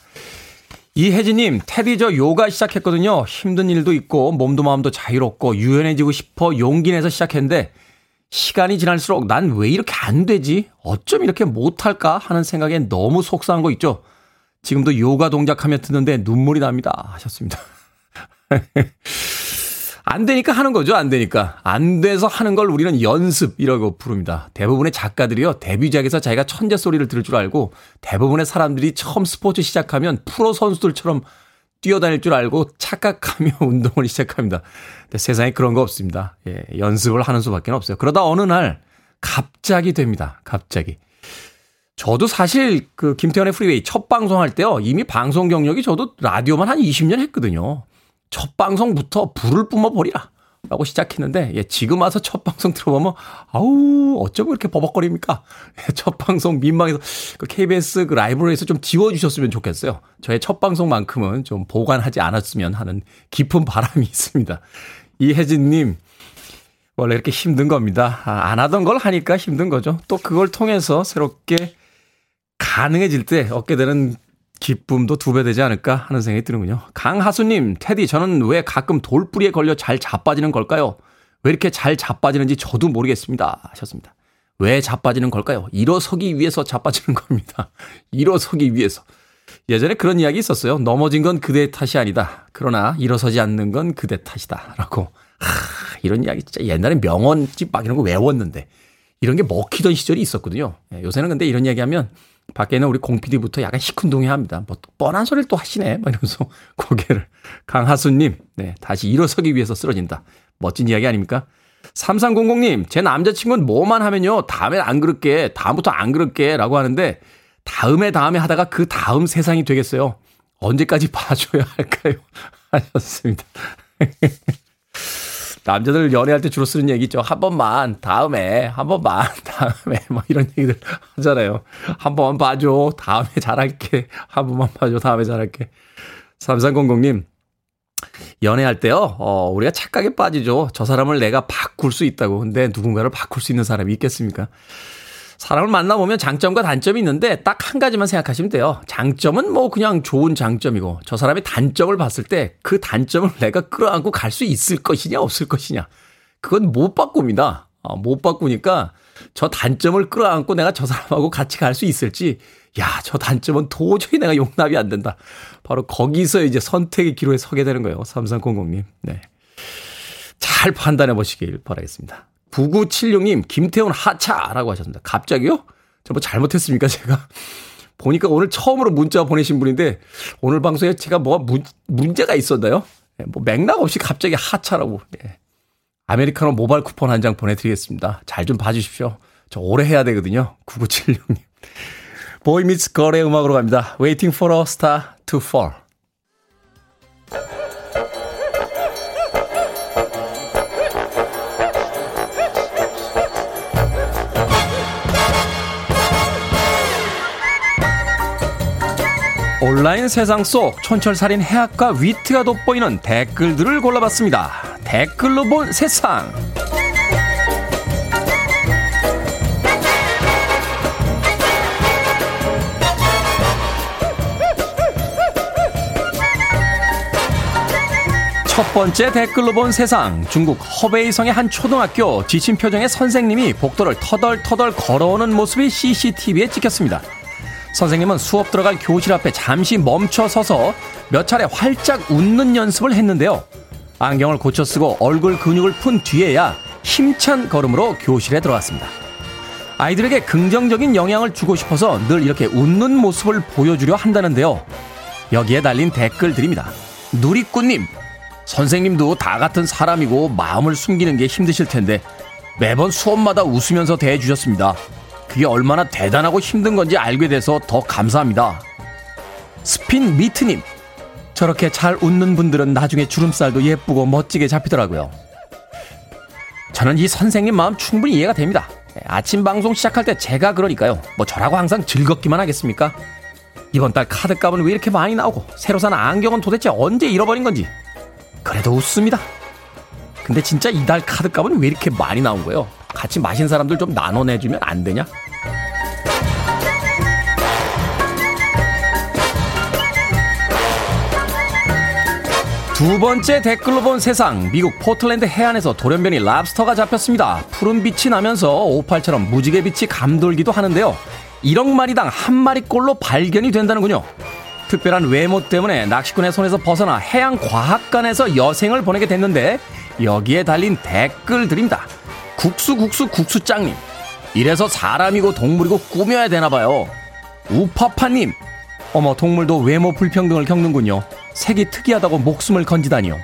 이혜진님, 테디 저 요가 시작했거든요. 힘든 일도 있고 몸도 마음도 자유롭고 유연해지고 싶어 용기 내서 시작했는데 시간이 지날수록 난 왜 이렇게 안 되지? 어쩜 이렇게 못할까? 하는 생각에 너무 속상한 거 있죠. 지금도 요가 동작하며 듣는데 눈물이 납니다. 하셨습니다. 안 되니까 하는 거죠. 안 되니까. 안 돼서 하는 걸 우리는 연습이라고 부릅니다. 대부분의 작가들이요. 데뷔작에서 자기가 천재 소리를 들을 줄 알고 대부분의 사람들이 처음 스포츠 시작하면 프로 선수들처럼 뛰어다닐 줄 알고 착각하며 운동을 시작합니다. 근데 세상에 그런 거 없습니다. 예, 연습을 하는 수밖에 없어요. 그러다 어느 날 갑자기 됩니다. 갑자기. 저도 사실 그 김태훈의 프리웨이 첫 방송할 때요. 이미 방송 경력이 저도 라디오만 한 20년 했거든요. 첫 방송부터 불을 뿜어버리리라. 라고 시작했는데, 예, 지금 와서 첫 방송 들어보면, 아우, 어쩌고 이렇게 버벅거립니까? 예, 첫 방송 민망해서, 그 KBS 그 라이브러리에서 좀 지워주셨으면 좋겠어요. 저의 첫 방송만큼은 좀 보관하지 않았으면 하는 깊은 바람이 있습니다. 이혜진님, 원래 이렇게 힘든 겁니다. 아, 안 하던 걸 하니까 힘든 거죠. 또 그걸 통해서 새롭게 가능해질 때 얻게 되는 기쁨도 두 배 되지 않을까 하는 생각이 드는군요. 강하수님, 테디, 저는 왜 가끔 돌뿌리에 걸려 잘 자빠지는 걸까요? 왜 이렇게 잘 자빠지는지 저도 모르겠습니다. 하셨습니다. 왜 자빠지는 걸까요? 일어서기 위해서 자빠지는 겁니다. 일어서기 위해서. 예전에 그런 이야기 있었어요. 넘어진 건 그대 탓이 아니다. 그러나 일어서지 않는 건 그대 탓이다. 라고. 하, 이런 이야기 진짜 옛날에 명언집 막 이런 거 외웠는데 이런 게 먹히던 시절이 있었거든요. 예, 요새는 근데 이런 이야기 하면 밖에는 우리 공PD부터 약간 시큰둥해 합니다. 뭐 뻔한 소리를 또 하시네. 막 이러면서 고개를. 강하수님, 네, 다시 일어서기 위해서 쓰러진다. 멋진 이야기 아닙니까? 3300님, 제 남자친구는 뭐만 하면요. 다음에 안 그럴게. 다음부터 안 그럴게. 라고 하는데, 다음에 다음에 하다가 그 다음 세상이 되겠어요. 언제까지 봐줘야 할까요? 하셨습니다. 남자들 연애할 때 주로 쓰는 얘기 있죠. 한 번만, 다음에, 한 번만, 다음에, 뭐 이런 얘기들 하잖아요. 한 번만 봐줘. 다음에 잘할게. 한 번만 봐줘. 다음에 잘할게. 3300님, 연애할 때요, 어, 우리가 착각에 빠지죠. 저 사람을 내가 바꿀 수 있다고. 근데 누군가를 바꿀 수 있는 사람이 있겠습니까? 사람을 만나보면 장점과 단점이 있는데 딱 한 가지만 생각하시면 돼요. 장점은 뭐 그냥 좋은 장점이고 저 사람의 단점을 봤을 때 그 단점을 내가 끌어안고 갈 수 있을 것이냐 없을 것이냐. 그건 못 바꿉니다. 어, 못 바꾸니까 저 단점을 끌어안고 내가 저 사람하고 같이 갈 수 있을지 야, 저 단점은 도저히 내가 용납이 안 된다. 바로 거기서 이제 선택의 기로에 서게 되는 거예요. 3300님. 네. 잘 판단해 보시길 바라겠습니다. 9976님, 김태훈 하차라고 하셨습니다. 갑자기요? 저 뭐 잘못했습니까, 제가? 보니까 오늘 처음으로 문자 보내신 분인데, 오늘 방송에 제가 뭐가 문, 문제가 있었나요? 네, 뭐 맥락 없이 갑자기 하차라고. 네. 아메리카노 모바일 쿠폰 한 장 보내드리겠습니다. 잘 좀 봐주십시오. 저 오래 해야 되거든요. 9976님. 보이 미츠 걸의 음악으로 갑니다. Waiting for a star to fall. 온라인 세상 속 촌철살인 해학과 위트가 돋보이는 댓글들을 골라봤습니다. 댓글로 본 세상. 첫 번째 댓글로 본 세상. 중국 허베이성의 한 초등학교 지친 표정의 선생님이 복도를 터덜터덜 걸어오는 모습이 CCTV에 찍혔습니다. 선생님은 수업 들어갈 교실 앞에 잠시 멈춰 서서 몇 차례 활짝 웃는 연습을 했는데요. 안경을 고쳐 쓰고 얼굴 근육을 푼 뒤에야 힘찬 걸음으로 교실에 들어왔습니다. 아이들에게 긍정적인 영향을 주고 싶어서 늘 이렇게 웃는 모습을 보여주려 한다는데요. 여기에 달린 댓글들입니다. 누리꾼님, 선생님도 다 같은 사람이고 마음을 숨기는 게 힘드실 텐데 매번 수업마다 웃으면서 대해주셨습니다. 그게 얼마나 대단하고 힘든 건지 알게 돼서 더 감사합니다. 스핀 미트님, 저렇게 잘 웃는 분들은 나중에 주름살도 예쁘고 멋지게 잡히더라고요. 저는 이 선생님 마음 충분히 이해가 됩니다. 아침 방송 시작할 때 제가 그러니까요. 뭐 저라고 항상 즐겁기만 하겠습니까? 이번 달 카드값은 왜 이렇게 많이 나오고 새로 산 안경은 도대체 언제 잃어버린 건지 그래도 웃습니다. 근데 진짜 이달 카드값은 왜 이렇게 많이 나온 거예요? 같이 마신 사람들 좀 나눠내주면 안 되냐? 두 번째 댓글로 본 세상. 미국 포틀랜드 해안에서 돌연변이 랍스터가 잡혔습니다. 푸른 빛이 나면서 오팔처럼 무지개 빛이 감돌기도 하는데요. 1억 마리당 한 마리꼴로 발견이 된다는군요. 특별한 외모 때문에 낚시꾼의 손에서 벗어나 해양 과학관에서 여생을 보내게 됐는데 여기에 달린 댓글들입니다. 국수 국수 국수짱님. 이래서 사람이고 동물이고 꾸며야 되나봐요. 우파파님. 어머 동물도 외모 불평등을 겪는군요. 색이 특이하다고 목숨을 건지다니요.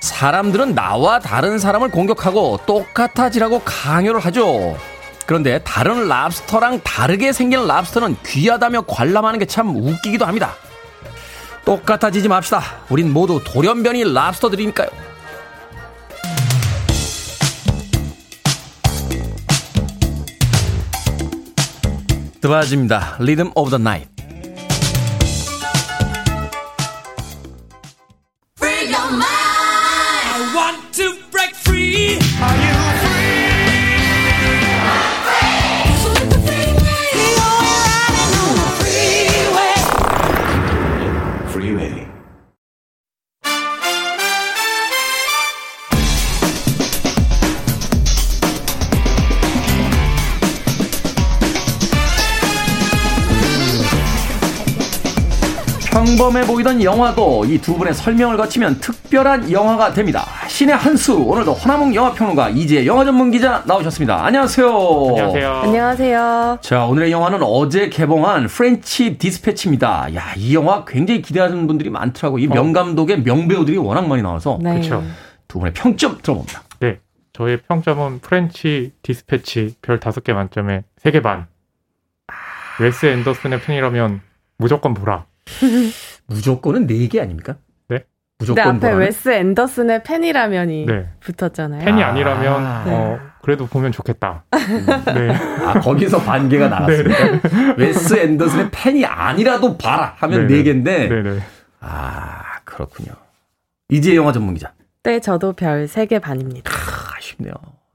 사람들은 나와 다른 사람을 공격하고 똑같아지라고 강요를 하죠. 그런데 다른 랍스터랑 다르게 생긴 랍스터는 귀하다며 관람하는 게 참 웃기기도 합니다. 똑같아지지 맙시다. 우린 모두 돌연변이 랍스터들이니까요. 드바즈입니다. 리듬 오브 더 나이트. 평범해 보이던 영화도 이 두 분의 설명을 거치면 특별한 영화가 됩니다. 신의 한수 오늘도 허남웅 영화평론가 이지혜 영화 전문 기자 나오셨습니다. 안녕하세요. 안녕하세요. 안녕하세요. 자 오늘의 영화는 어제 개봉한 프렌치 디스패치입니다. 야이 영화 굉장히 기대하는 분들이 많더라고. 이 명감독의 명배우들이 워낙 많이 나와서 네. 그렇죠. 두 분의 평점 들어봅니다. 네, 저의 평점은 프렌치 디스패치 별 다섯 개 만점에 세 개 반. 웨스 앤더슨의 팬이라면 무조건 보라. 무조건은 4개 아닙니까? 네. 무조건 네, 앞에 보라는? 웨스 앤더슨의 팬이라면이 네. 붙었잖아요. 팬이 아니라면 아, 어, 그래도 보면 좋겠다. 네. 아, 거기서 반개가 나왔습니다. 네. 웨스 앤더슨의 팬이 아니라도 봐라 하면 네네. 4개인데. 네네. 아, 그렇군요. 이지혜 영화 전문 기자. 네, 저도 별 3개 반입니다. 아, 아쉽네요.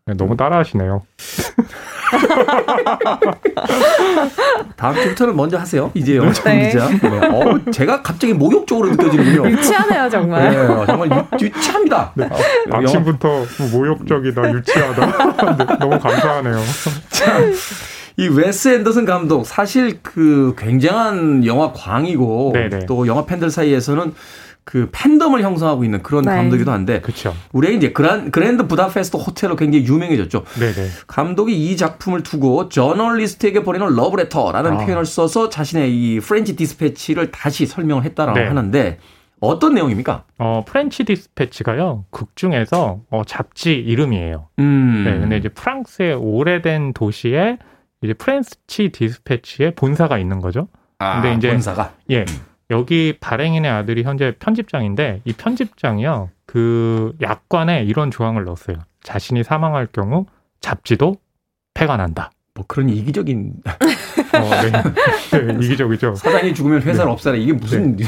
네, 너무 따라하시네요. 다음 주부터는 먼저 하세요. 이지혜 영화 네. 기자. 네. 어, 제가 갑자기 모욕적으로 느껴지는군요. 유치하네요, 정말. 네, 정말 유, 치합니다 네. 아, 아침부터 모욕적이다, 유치하다. 네, 너무 감사하네요. 참. 이 웨스 앤더슨 감독 사실 그 굉장한 영화 광이고 네네. 또 영화 팬들 사이에서는 그 팬덤을 형성하고 있는 그런 네. 감독이기도 한데 그쵸. 우리가 이제 그란 그랜드 부다페스트 호텔로 굉장히 유명해졌죠. 네네. 감독이 이 작품을 두고 저널리스트에게 보내는 러브레터라는 아. 표현을 써서 자신의 이 프렌치 디스패치를 다시 설명을 했다라고 네. 하는데 어떤 내용입니까? 어, 프렌치 디스패치가요. 극 중에서 어, 잡지 이름이에요. 음. 네, 근데 이제 프랑스의 오래된 도시에 이제 프렌치 디스패치의 본사가 있는 거죠. 아, 근데 이제 본사가 예. 음. 여기 발행인의 아들이 현재 편집장인데 이 편집장이요. 그 약관에 이런 조항을 넣었어요. 자신이 사망할 경우 잡지도 폐간한다. 뭐 그런 이기적인 어, 네. 네, 이기적이죠. 사장이 죽으면 회사를 네. 없애라 이게 무슨 네.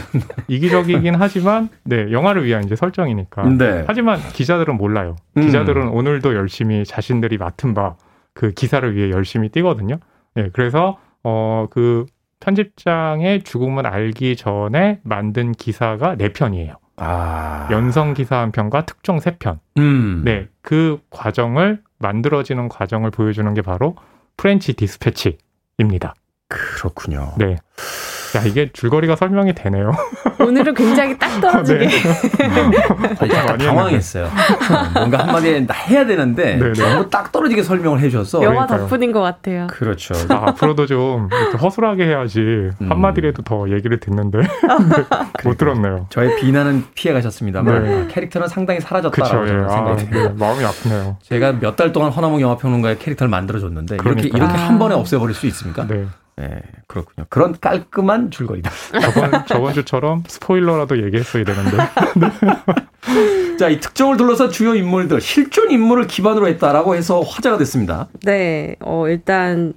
이기적이긴 하지만 네 영화를 위한 이제 설정이니까. 네. 하지만 기자들은 몰라요. 음. 기자들은 오늘도 열심히 자신들이 맡은 바 그 기사를 위해 열심히 뛰거든요. 네, 그래서 어 그 편집장의 죽음을 알기 전에 만든 기사가 네 편이에요. 아. 연성 기사 한 편과 특종 세 편. 음. 네, 그 과정을 만들어지는 과정을 보여주는 게 바로 프렌치 디스패치입니다. 그렇군요. 네. 야, 이게 줄거리가 설명이 되네요. 오늘은 굉장히 딱 떨어지게. 네. 음, 당황했어요. 뭔가 한마디 해야 되는데 네네. 네. 너무 딱 떨어지게 설명을 해주셔서. 영화 덕분인 것 같아요. 그렇죠. 아, 앞으로도 좀 허술하게 해야지 음. 한마디라도 더 얘기를 듣는데 못 들었네요. 저의 비난은 피해가셨습니다만 네. 캐릭터는 상당히 사라졌다고 그 예. 생각이 아, 네. 마음이 아프네요. 제가 몇 달 동안 허남웅 영화평론가의 캐릭터를 만들어줬는데 이렇게, 이렇게 아. 한 번에 없애버릴 수 있습니까? 네. 네, 그렇군요. 그런 깔끔한 줄거리다. 저번, 저번 주처럼 스포일러라도 얘기했어야 되는데. 자, 이 특정을 둘러서 주요 인물들, 실존 인물을 기반으로 했다라고 해서 화제가 됐습니다. 네, 어, 일단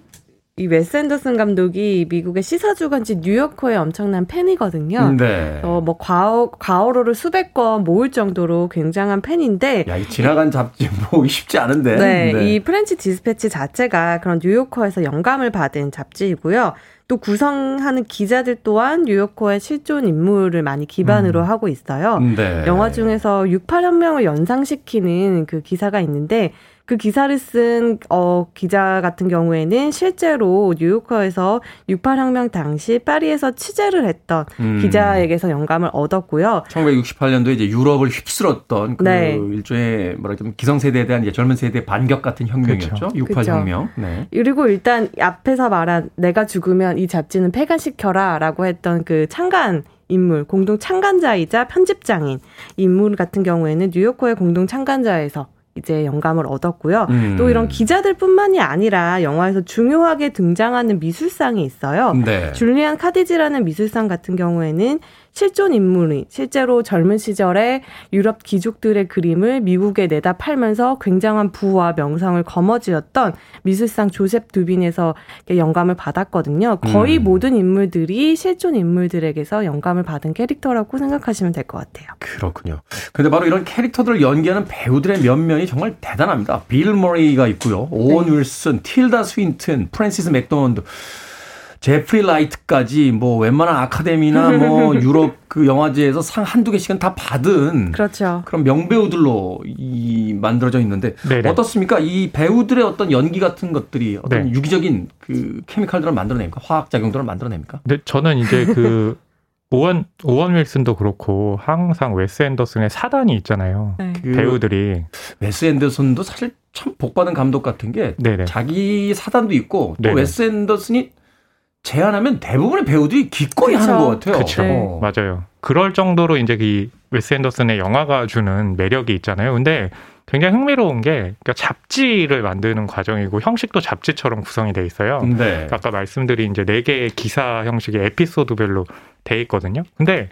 이 웨스 앤더슨 감독이 미국의 시사주간지 뉴요커의 엄청난 팬이거든요. 네. 어, 뭐 과어, 과어로를 수백 권 모을 정도로 굉장한 팬인데. 야, 이 지나간 잡지 모으기 쉽지 않은데. 네, 네. 이 프렌치 디스패치 자체가 그런 뉴요커에서 영감을 받은 잡지이고요. 또 구성하는 기자들 또한 뉴요커의 실존 인물을 많이 기반으로 음. 하고 있어요. 네. 영화 중에서 68혁명을 연상시키는 그 기사가 있는데 그 기사를 쓴 어, 기자 같은 경우에는 실제로 뉴요커에서 68혁명 당시 파리에서 취재를 했던 음. 기자에게서 영감을 얻었고요. 1968년도에 이제 유럽을 휩쓸었던 그 네. 일종의 뭐랄까 기성세대에 대한 이제 젊은 세대의 반격 같은 혁명이었죠. 그렇죠. 68혁명. 네. 그리고 일단 앞에서 말한 내가 죽으면 이 잡지는 폐간시켜라라고 했던 그 창간 인물, 공동 창간자이자 편집장인 인물 같은 경우에는 뉴요커의 공동 창간자에서 이제 영감을 얻었고요. 음. 또 이런 기자들뿐만이 아니라 영화에서 중요하게 등장하는 미술상이 있어요. 네. 줄리안 카디지라는 미술상 같은 경우에는 실존 인물이 실제로 젊은 시절에 유럽 귀족들의 그림을 미국에 내다 팔면서 굉장한 부와 명성을 거머쥐었던 미술상 조셉 듀빈에서 영감을 받았거든요. 거의 음. 모든 인물들이 실존 인물들에게서 영감을 받은 캐릭터라고 생각하시면 될 것 같아요. 그렇군요. 근데 바로 이런 캐릭터들을 연기하는 배우들의 면면이 정말 대단합니다. 빌 머리가 있고요. 오언 네. 윌슨, 틸다 스윈튼, 프랜시스 맥도먼드. 제프리 라이트까지 뭐 웬만한 아카데미나 뭐 유럽 그 영화제에서 상 한두 개씩은 다 받은 그렇죠. 그런 명배우들로 이 만들어져 있는데 네네. 어떻습니까? 이 배우들의 어떤 연기 같은 것들이 어떤 네. 유기적인 그 케미칼들을 만들어냅니까? 화학 작용들을 만들어냅니까? 네, 저는 이제 그 오언 오언 윌슨도 그렇고 항상 웨스 앤더슨의 사단이 있잖아요. 네. 그 배우들이 웨스 앤더슨도 사실 참 복받은 감독 같은 게 네네. 자기 사단도 있고 또 네네. 웨스 앤더슨이 제안하면 대부분의 배우들이 기꺼이 그쵸. 하는 것 같아요. 그렇죠. 네. 맞아요. 그럴 정도로 이제 이 웨스 앤더슨의 영화가 주는 매력이 있잖아요. 근데 굉장히 흥미로운 게 그러니까 잡지를 만드는 과정이고 형식도 잡지처럼 구성이 돼 있어요. 네. 아까 말씀드린 이제 네 개의 기사 형식의 에피소드별로 돼 있거든요. 근데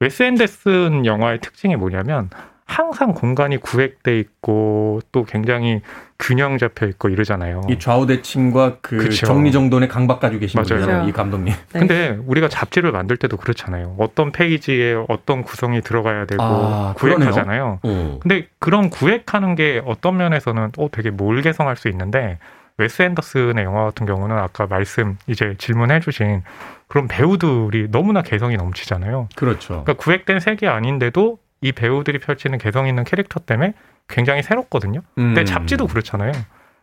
웨스 앤더슨 영화의 특징이 뭐냐면 항상 공간이 구획돼 있고 또 굉장히 균형 잡혀 있고 이러잖아요. 이 좌우 대칭과 그 그쵸. 정리정돈의 강박 가지고 계신 분이잖아요. 이 감독님. 네. 근데 우리가 잡지를 만들 때도 그렇잖아요. 어떤 페이지에 어떤 구성이 들어가야 되고 아, 구획하잖아요. 오. 근데 그런 구획하는 게 어떤 면에서는 어 되게 몰개성할 수 있는데 웨스 앤더슨의 영화 같은 경우는 아까 말씀 이제 질문해 주신 그런 배우들이 너무나 개성이 넘치잖아요. 그렇죠. 그러니까 구획된 세계 안인데도 이 배우들이 펼치는 개성 있는 캐릭터 때문에 굉장히 새롭거든요. 근데 음. 잡지도 그렇잖아요.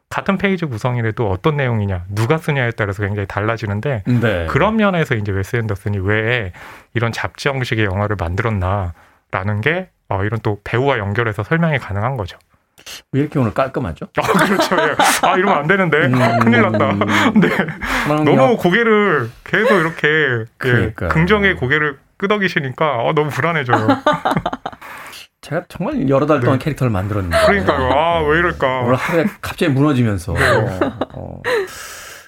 같은 페이지 구성이라도 어떤 내용이냐, 누가 쓰냐에 따라서 굉장히 달라지는데 네. 그런 면에서 이제 웨스 앤더슨이 왜 이런 잡지 형식의 영화를 만들었나라는 게 어, 이런 또 배우와 연결해서 설명이 가능한 거죠. 왜 이렇게 오늘 깔끔하죠? 아, 그렇죠. 예. 아, 이러면 안 되는데. 음, 큰일 났다. 네. 너무 고개를 계속 이렇게 예, 긍정의 고개를 끄덕이시니까 어, 너무 불안해져요. 제가 정말 여러 달 동안 네. 캐릭터를 만들었는데. 그러니까요. 아, 왜 이럴까. 오늘 하루에 갑자기 무너지면서. 네. 어, 어.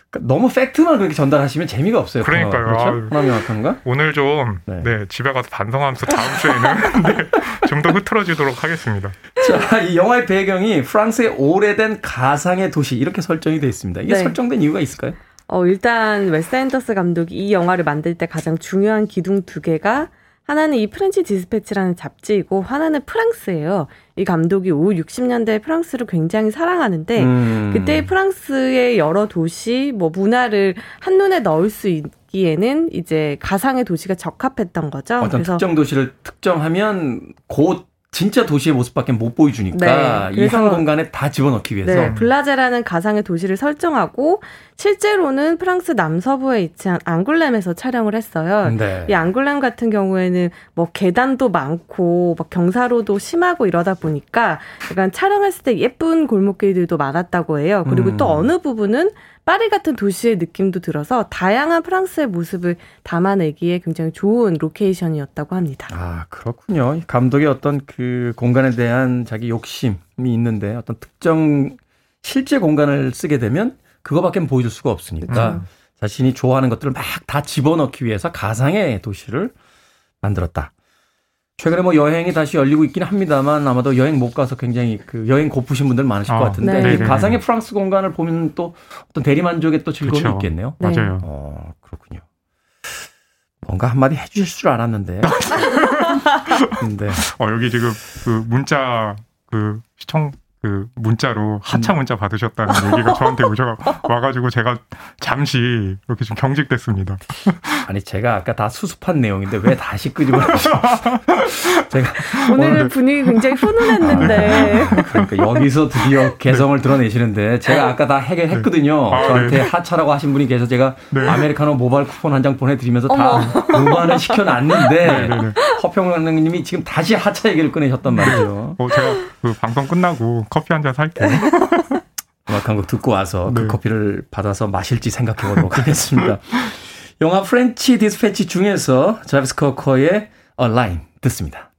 그러니까 너무 팩트만 그렇게 전달하시면 재미가 없어요. 그러니까요. 그렇죠? 하나명확한가? 오늘 좀 네. 네. 집에 가서 반성하면서 다음 주에는 네, 좀더 흐트러지도록 하겠습니다. 자, 이 영화의 배경이 프랑스의 오래된 가상의 도시 이렇게 설정이 되어 있습니다. 이게 네. 설정된 이유가 있을까요? 어, 일단 웨스 앤더슨 감독이 이 영화를 만들 때 가장 중요한 기둥 두 개가 하나는 이 프렌치 디스패치라는 잡지이고 하나는 프랑스예요. 이 감독이 오 60년대 프랑스를 굉장히 사랑하는데 음. 그때 프랑스의 여러 도시 뭐 문화를 한눈에 넣을 수 있기에는 이제 가상의 도시가 적합했던 거죠. 어떤 그래서 특정 도시를 특정하면 곧 진짜 도시의 모습밖에 못 보여주니까 네, 이한 공간에 다 집어넣기 위해서 네, 블라제라는 가상의 도시를 설정하고 실제로는 프랑스 남서부에 위치한 앙굴렘에서 촬영을 했어요. 네. 이 앙굴렘 같은 경우에는 뭐 계단도 많고 막 경사로도 심하고 이러다 보니까 약간 촬영했을 때 예쁜 골목길들도 많았다고 해요. 그리고 음. 또 어느 부분은 파리 같은 도시의 느낌도 들어서 다양한 프랑스의 모습을 담아내기에 굉장히 좋은 로케이션이었다고 합니다. 아, 그렇군요. 감독의 어떤 그 공간에 대한 자기 욕심이 있는데 어떤 특정 실제 공간을 쓰게 되면 그거밖에 보여줄 수가 없으니까 음. 자신이 좋아하는 것들을 막 다 집어넣기 위해서 가상의 도시를 만들었다. 최근에 뭐 여행이 다시 열리고 있긴 합니다만 아마도 여행 못 가서 굉장히 그 여행 고프신 분들 많으실 아, 것 같은데 네. 가상의 프랑스 공간을 보면 또 어떤 대리만족의 또 즐거움이 그렇죠. 있겠네요. 네. 맞아요. 어, 그렇군요. 뭔가 한마디 해주실 줄 알았는데. 근데. 어, 여기 지금 그 문자 그 시청 그 문자로 하차 음. 문자 받으셨다는 얘기가 저한테 오셔 와가지고 제가 잠시 이렇게 좀 경직됐습니다. 아니 제가 아까 다 수습한 내용인데 왜 다시 끄집어내죠? 제가 오늘 오늘 분위기 굉장히 훈훈했는데. 그러니까 여기서 드디어 개성을 드러내시는데 제가 아까 다 해결했거든요. 아, 저한테 네. 하차라고 하신 분이 계셔 제가 네. 아메리카노 모바일 쿠폰 한 장 보내드리면서 다 무마를 시켜놨는데 네, 네, 네. 허평론가님이 지금 다시 하차 얘기를 꺼내셨단 말이죠. 어, 제가 그 방송 끝나고 커피 한 잔 살게요. 음악 한곡 듣고 와서 그 네. 그 커피를 받아서 마실지 생각해 보도록 하겠습니다. 영화 프렌치 디스패치 중에서 자비스 코커의 A Line 듣습니다.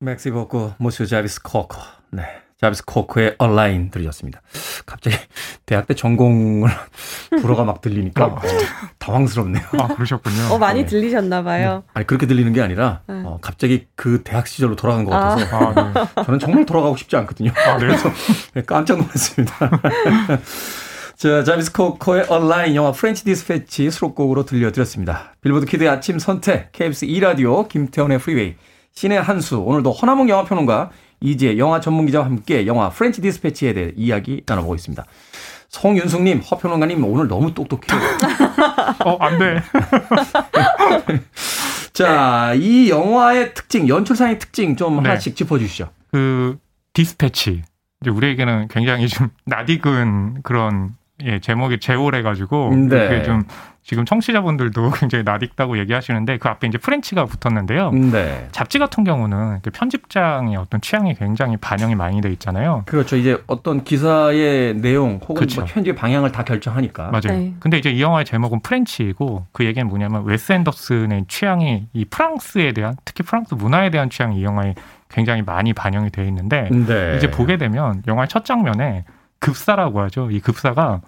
맥시 버고 모스 자비스 커커. 네. 자비스 코크의 얼라인 들으셨습니다. 갑자기 대학 때 전공을 불어가 막 들리니까 어, 당황스럽네요. 아 그러셨군요. 어 많이 네. 들리셨나 봐요. 네. 아니 그렇게 들리는 게 아니라 네. 어, 갑자기 그 대학 시절로 돌아간 것 같아서 아. 아, 네. 저는 정말 돌아가고 싶지 않거든요. 아, 네. 그래서 깜짝 놀랐습니다. 자, 자비스 코커의 얼라인 영화 프렌치 디스패치 수록곡으로 들려드렸습니다. 빌보드 키드의 아침 선택, KBS 2라디오, 김태원의 프리웨이, 신의 한수, 오늘도 허남웅 영화평론가 이제 영화 전문 기자와 함께 영화 프렌치 디스패치에 대해 이야기 나눠보고 있습니다. 송윤숙님, 허평론가님 오늘 너무 똑똑해요. 어, 안 돼. 자, 이 영화의 특징, 연출상의 특징 좀 네. 하나씩 짚어주시죠. 그 디스패치. 이제 우리에게는 굉장히 좀 낯익은 그런 예, 제목이 제오래가지고 네. 그게 좀 지금 청취자분들도 굉장히 낯익다고 얘기하시는데 그 앞에 이제 French가 붙었는데요. 네. 잡지 같은 경우는 그 편집장의 어떤 취향이 굉장히 반영이 많이 돼 있잖아요. 그렇죠. 이제 어떤 기사의 내용 혹은 그렇죠. 뭐 편집 방향을 다 결정하니까. 맞아요. 네. 근데 이제 이 영화의 제목은 프렌치이고 그 얘기는 뭐냐면 웨스 앤더슨의 취향이 이 프랑스에 대한 특히 프랑스 문화에 대한 취향이 이 영화에 굉장히 많이 반영이 돼 있는데 네. 이제 보게 되면 영화의 첫 장면에 급사라고 하죠. 이 급사가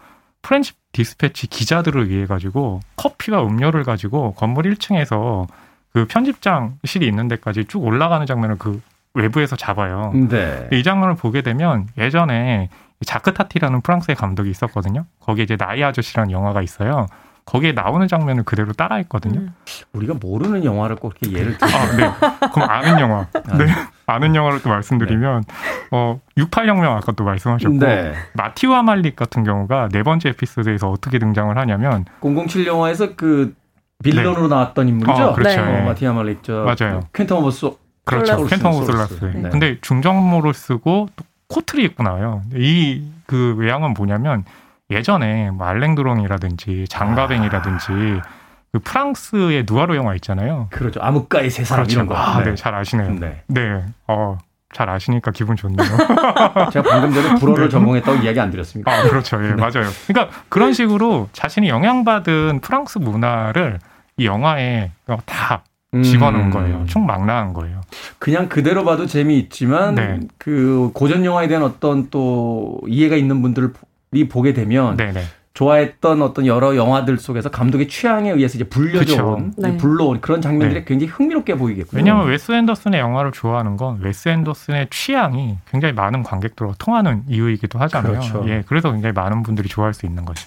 프렌치 디스패치 기자들을 위해 가지고 커피와 음료를 가지고 건물 1층에서 그 편집장실이 있는 데까지 쭉 올라가는 장면을 그 외부에서 잡아요. 네. 이 장면을 보게 되면 예전에 자크 타티라는 프랑스의 감독이 있었거든요. 거기에 이제 나의 아저씨라는 영화가 있어요. 거기에 나오는 장면을 그대로 따라했거든요. 음. 우리가 모르는 영화를 꼭 이렇게 예를 들어. 아, 네. 그럼 아는 영화. 아. 네. 아는 영화를 또 말씀드리면 네. 어 68혁명 아까 또 말씀하셨고 네. 마티유 아말릭 같은 경우가 네 번째 에피소드에서 어떻게 등장을 하냐면 007 영화에서 그 villain으로 네. 나왔던 인물이죠. 어, 그렇죠. 네. 어, 마티유 아말릭 저 맞아요. 퀀텀 오브 스 그렇죠. 퀀텀 오브 솔러스. 네. 근데 중절모를 쓰고 또 코트를 입고 나와요. 이 그 외양은 뭐냐면 예전에 뭐 알랭드롱이라든지 장가뱅이라든지 아. 그 프랑스의 누아르 영화 있잖아요. 그렇죠. 암흑가의 세상 그렇죠. 이런 거. 아, 네. 네, 잘 아시네요. 네. 네. 어, 잘 아시니까 기분 좋네요. 제가 방금 전에 불어를 네. 전공했다고 이야기 안 드렸습니까? 아, 그렇죠. 예, 네. 맞아요. 그러니까 그런 식으로 자신이 영향받은 프랑스 문화를 이 영화에 다 집어넣은 음. 거예요. 충망라한 거예요. 그냥 그대로 봐도 재미있지만 네. 그 고전 영화에 대한 어떤 또 이해가 있는 분들이 보게 되면 네네. 좋아했던 어떤 여러 영화들 속에서 감독의 취향에 의해서 이제 불려져온, 네. 불러온 그런 장면들이 네. 굉장히 흥미롭게 보이겠군요. 왜냐하면 웨스 앤더슨의 영화를 좋아하는 건 웨스 앤더슨의 취향이 굉장히 많은 관객들과 통하는 이유이기도 하잖아요. 그렇죠. 예, 그래서 굉장히 많은 분들이 좋아할 수 있는 거죠.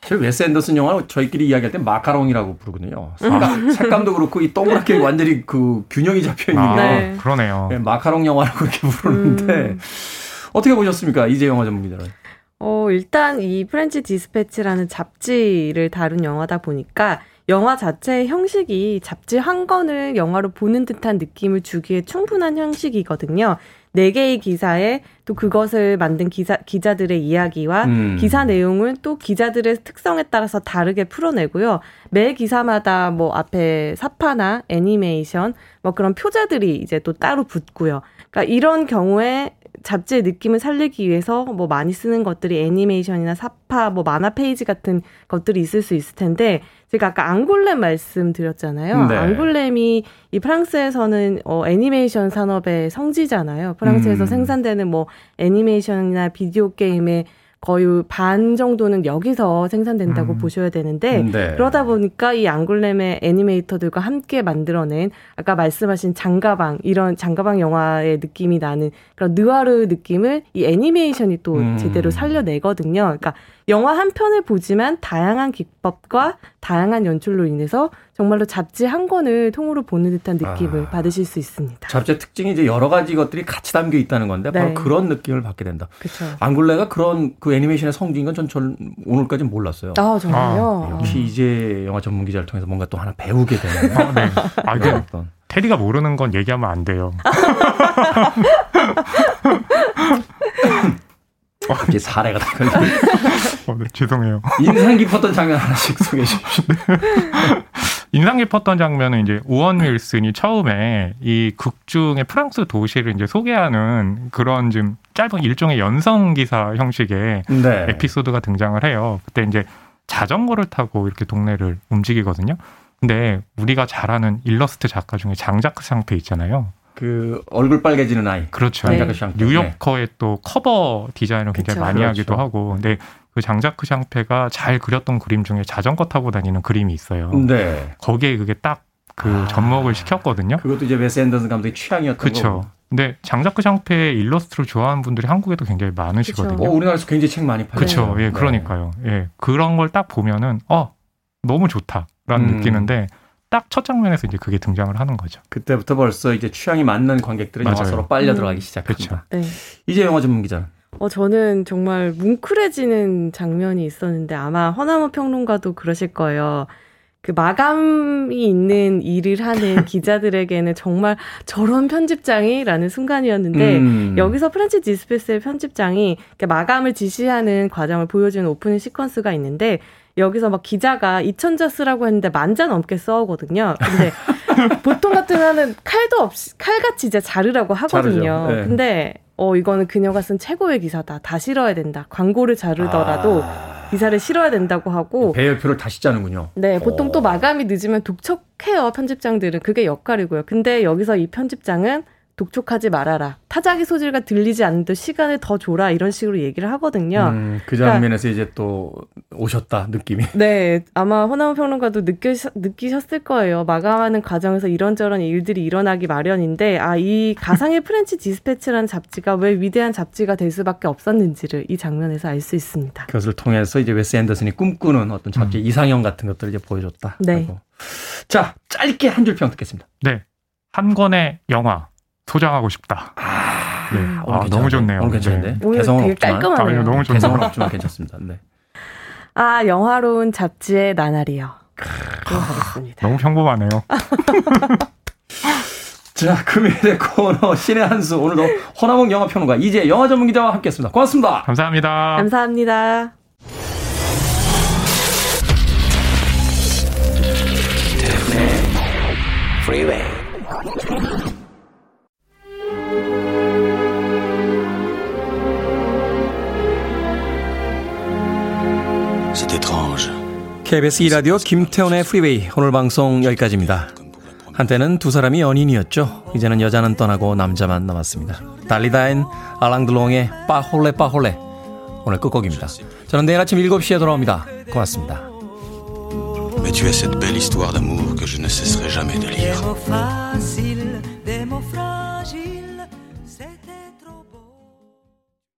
사실 웨스 앤더슨 영화 저희끼리 이야기할 때 마카롱이라고 부르거든요. 색감, 색감도 그렇고 이 동그랗게 완전히 그 균형이 잡혀 있는 아, 네. 그러네요. 네, 마카롱 영화라고 그렇게 부르는데 음. 어떻게 보셨습니까? 이제 영화 전문기자는. 어, 일단 이 프렌치 디스패치라는 잡지를 다룬 영화다 보니까 영화 자체의 형식이 잡지 한 권을 영화로 보는 듯한 느낌을 주기에 충분한 형식이거든요. 네 개의 기사에 또 그것을 만든 기사 기자들의 이야기와 음. 기사 내용을 또 기자들의 특성에 따라서 다르게 풀어내고요. 매 기사마다 뭐 앞에 삽화나 애니메이션 뭐 그런 표제들이 이제 또 따로 붙고요. 그러니까 이런 경우에 잡지의 느낌을 살리기 위해서 뭐 많이 쓰는 것들이 애니메이션이나 삽화, 뭐 만화 페이지 같은 것들이 있을 수 있을 텐데 제가 아까 앙굴렘 말씀드렸잖아요. 네. 앙굴렘이 이 프랑스에서는 어 애니메이션 산업의 성지잖아요. 프랑스에서 음. 생산되는 뭐 애니메이션이나 비디오 게임의 거의 반 정도는 여기서 생산된다고 음. 보셔야 되는데 네. 그러다 보니까 이 앙굴렘의 애니메이터들과 함께 만들어낸 아까 말씀하신 장 가뱅 이런 장 가뱅 영화의 느낌이 나는 그런 느와르 느낌을 이 애니메이션이 또 음. 제대로 살려내거든요. 그러니까 영화 한 편을 보지만 다양한 기법과 다양한 연출로 인해서 정말로 잡지 한 권을 통으로 보는 듯한 느낌을 아, 받으실 수 있습니다. 잡지의 특징이 이제 여러 가지 것들이 같이 담겨 있다는 건데 네. 바로 그런 느낌을 받게 된다. 그렇죠. 앙굴레가 그런 그 애니메이션의 성지인 건전전 오늘까지 몰랐어요. 아 정말요? 아, 역시 이제 영화 전문 기자를 통해서 뭔가 또 하나 배우게 되는. 아, 네. 아, 그 어떤. 테디가 모르는 건 얘기하면 안 돼요. 어, 이게 사례가 다 걸려. 어, 네, 죄송해요. 인상 깊었던 장면 하나씩 소개해 주십시오. 인상 깊었던 장면은 이제 오원 윌슨이 처음에 이 극 중의 프랑스 도시를 이제 소개하는 그런 좀 짧은 일종의 연성 기사 형식의 네. 에피소드가 등장을 해요. 그때 이제 자전거를 타고 이렇게 동네를 움직이거든요. 근데 우리가 잘 아는 일러스트 작가 중에 장자크 샹페 있잖아요. 그 얼굴 빨개지는 아이. 그렇죠. 네. 뉴요커의 네. 또 커버 디자인을 굉장히 그렇죠. 많이 그렇죠. 하기도 하고. 근데 그 장자크 상페가 잘 그렸던 그림 중에 자전거 타고 다니는 그림이 있어요. 네. 거기에 그게 딱그 접목을 시켰거든요. 그것도 이제 웨스 앤더슨 감독의 취향이었던 그렇죠. 근데 장자크 상페의 일러스트를 좋아하는 분들이 한국에도 굉장히 많으시거든요. 어, 우리나라에서 굉장히 책 많이 팔려요. 그렇죠. 예, 네. 그러니까요. 예. 그런 걸 딱 보면은 어, 너무 좋다라는 음. 느끼는데 딱 첫 장면에서 이제 그게 등장을 하는 거죠. 그때부터 벌써 이제 취향이 맞는 관객들은 영화 속으로 빨려 들어가기 음. 시작합니다. 네. 이제 영화 전문 기자. 어 저는 정말 뭉클해지는 장면이 있었는데 아마 허남웅 평론가도 그러실 거예요. 그 마감이 있는 일을 하는 기자들에게는 정말 저런 편집장이라는 순간이었는데 음. 여기서 프렌치 디스패치의 편집장이 마감을 지시하는 과정을 보여주는 오프닝 시퀀스가 있는데 여기서 막 기자가 이천자 쓰라고 했는데 만자 넘게 써오거든요. 근데 보통 같으면은 칼도 없이 칼같이 이제 자르라고 하거든요. 네. 근데 어 이거는 그녀가 쓴 최고의 기사다. 다 실어야 된다. 광고를 자르더라도 아... 기사를 실어야 된다고 하고 배열표를 다시 짜는군요. 네, 보통 오. 또 마감이 늦으면 독촉해요 편집장들은 그게 역할이고요. 근데 여기서 이 편집장은 독촉하지 말아라. 타자기 소리가 들리지 않는데 시간을 더 줘라. 이런 식으로 얘기를 하거든요. 음, 그 장면에서 그러니까, 이제 또 오셨다, 느낌이. 네. 아마 호나무 평론가도 느끼, 느끼셨을 거예요. 마감하는 과정에서 이런저런 일들이 일어나기 마련인데, 아, 이 가상의 프렌치 디스패치라는 잡지가 왜 위대한 잡지가 될 수밖에 없었는지를 이 장면에서 알 수 있습니다. 그것을 통해서 이제 웨스 앤더슨이 꿈꾸는 어떤 잡지 음. 이상형 같은 것들을 이제 보여줬다. 네. 자, 짧게 한 줄 평 듣겠습니다. 네. 한 권의 영화. 소장하고 싶다. 아, 네. 아 너무 좋네요. 오늘 괜찮은데. 네. 개성은 없지만. 깔끔하네요. 아, 너무 좋네요. 개성은 없지만 괜찮습니다. 네. 아, 영화로운 잡지의 나날이요. 가겠습니다. 너무 평범하네요. 자, 금요일의 코너 신의 한수 오늘도 허나몽 영화 평론가 이제 영화 전문 기자와 함께했습니다. 고맙습니다. 감사합니다. 감사합니다. KBS 2라디오 김태훈의 프리웨이 오늘 방송 여기까지입니다. 한때는 두 사람이 연인이었죠. 이제는 여자는 떠나고 남자만 남았습니다. 달리다인 알랑드롱의 빠홀레 빠홀레 오늘 끝곡입니다. 저는 내일 아침 7시에 돌아옵니다. 고맙습니다. Mais tu as cette belle histoire d'amour que je ne cesserai jamais de lire.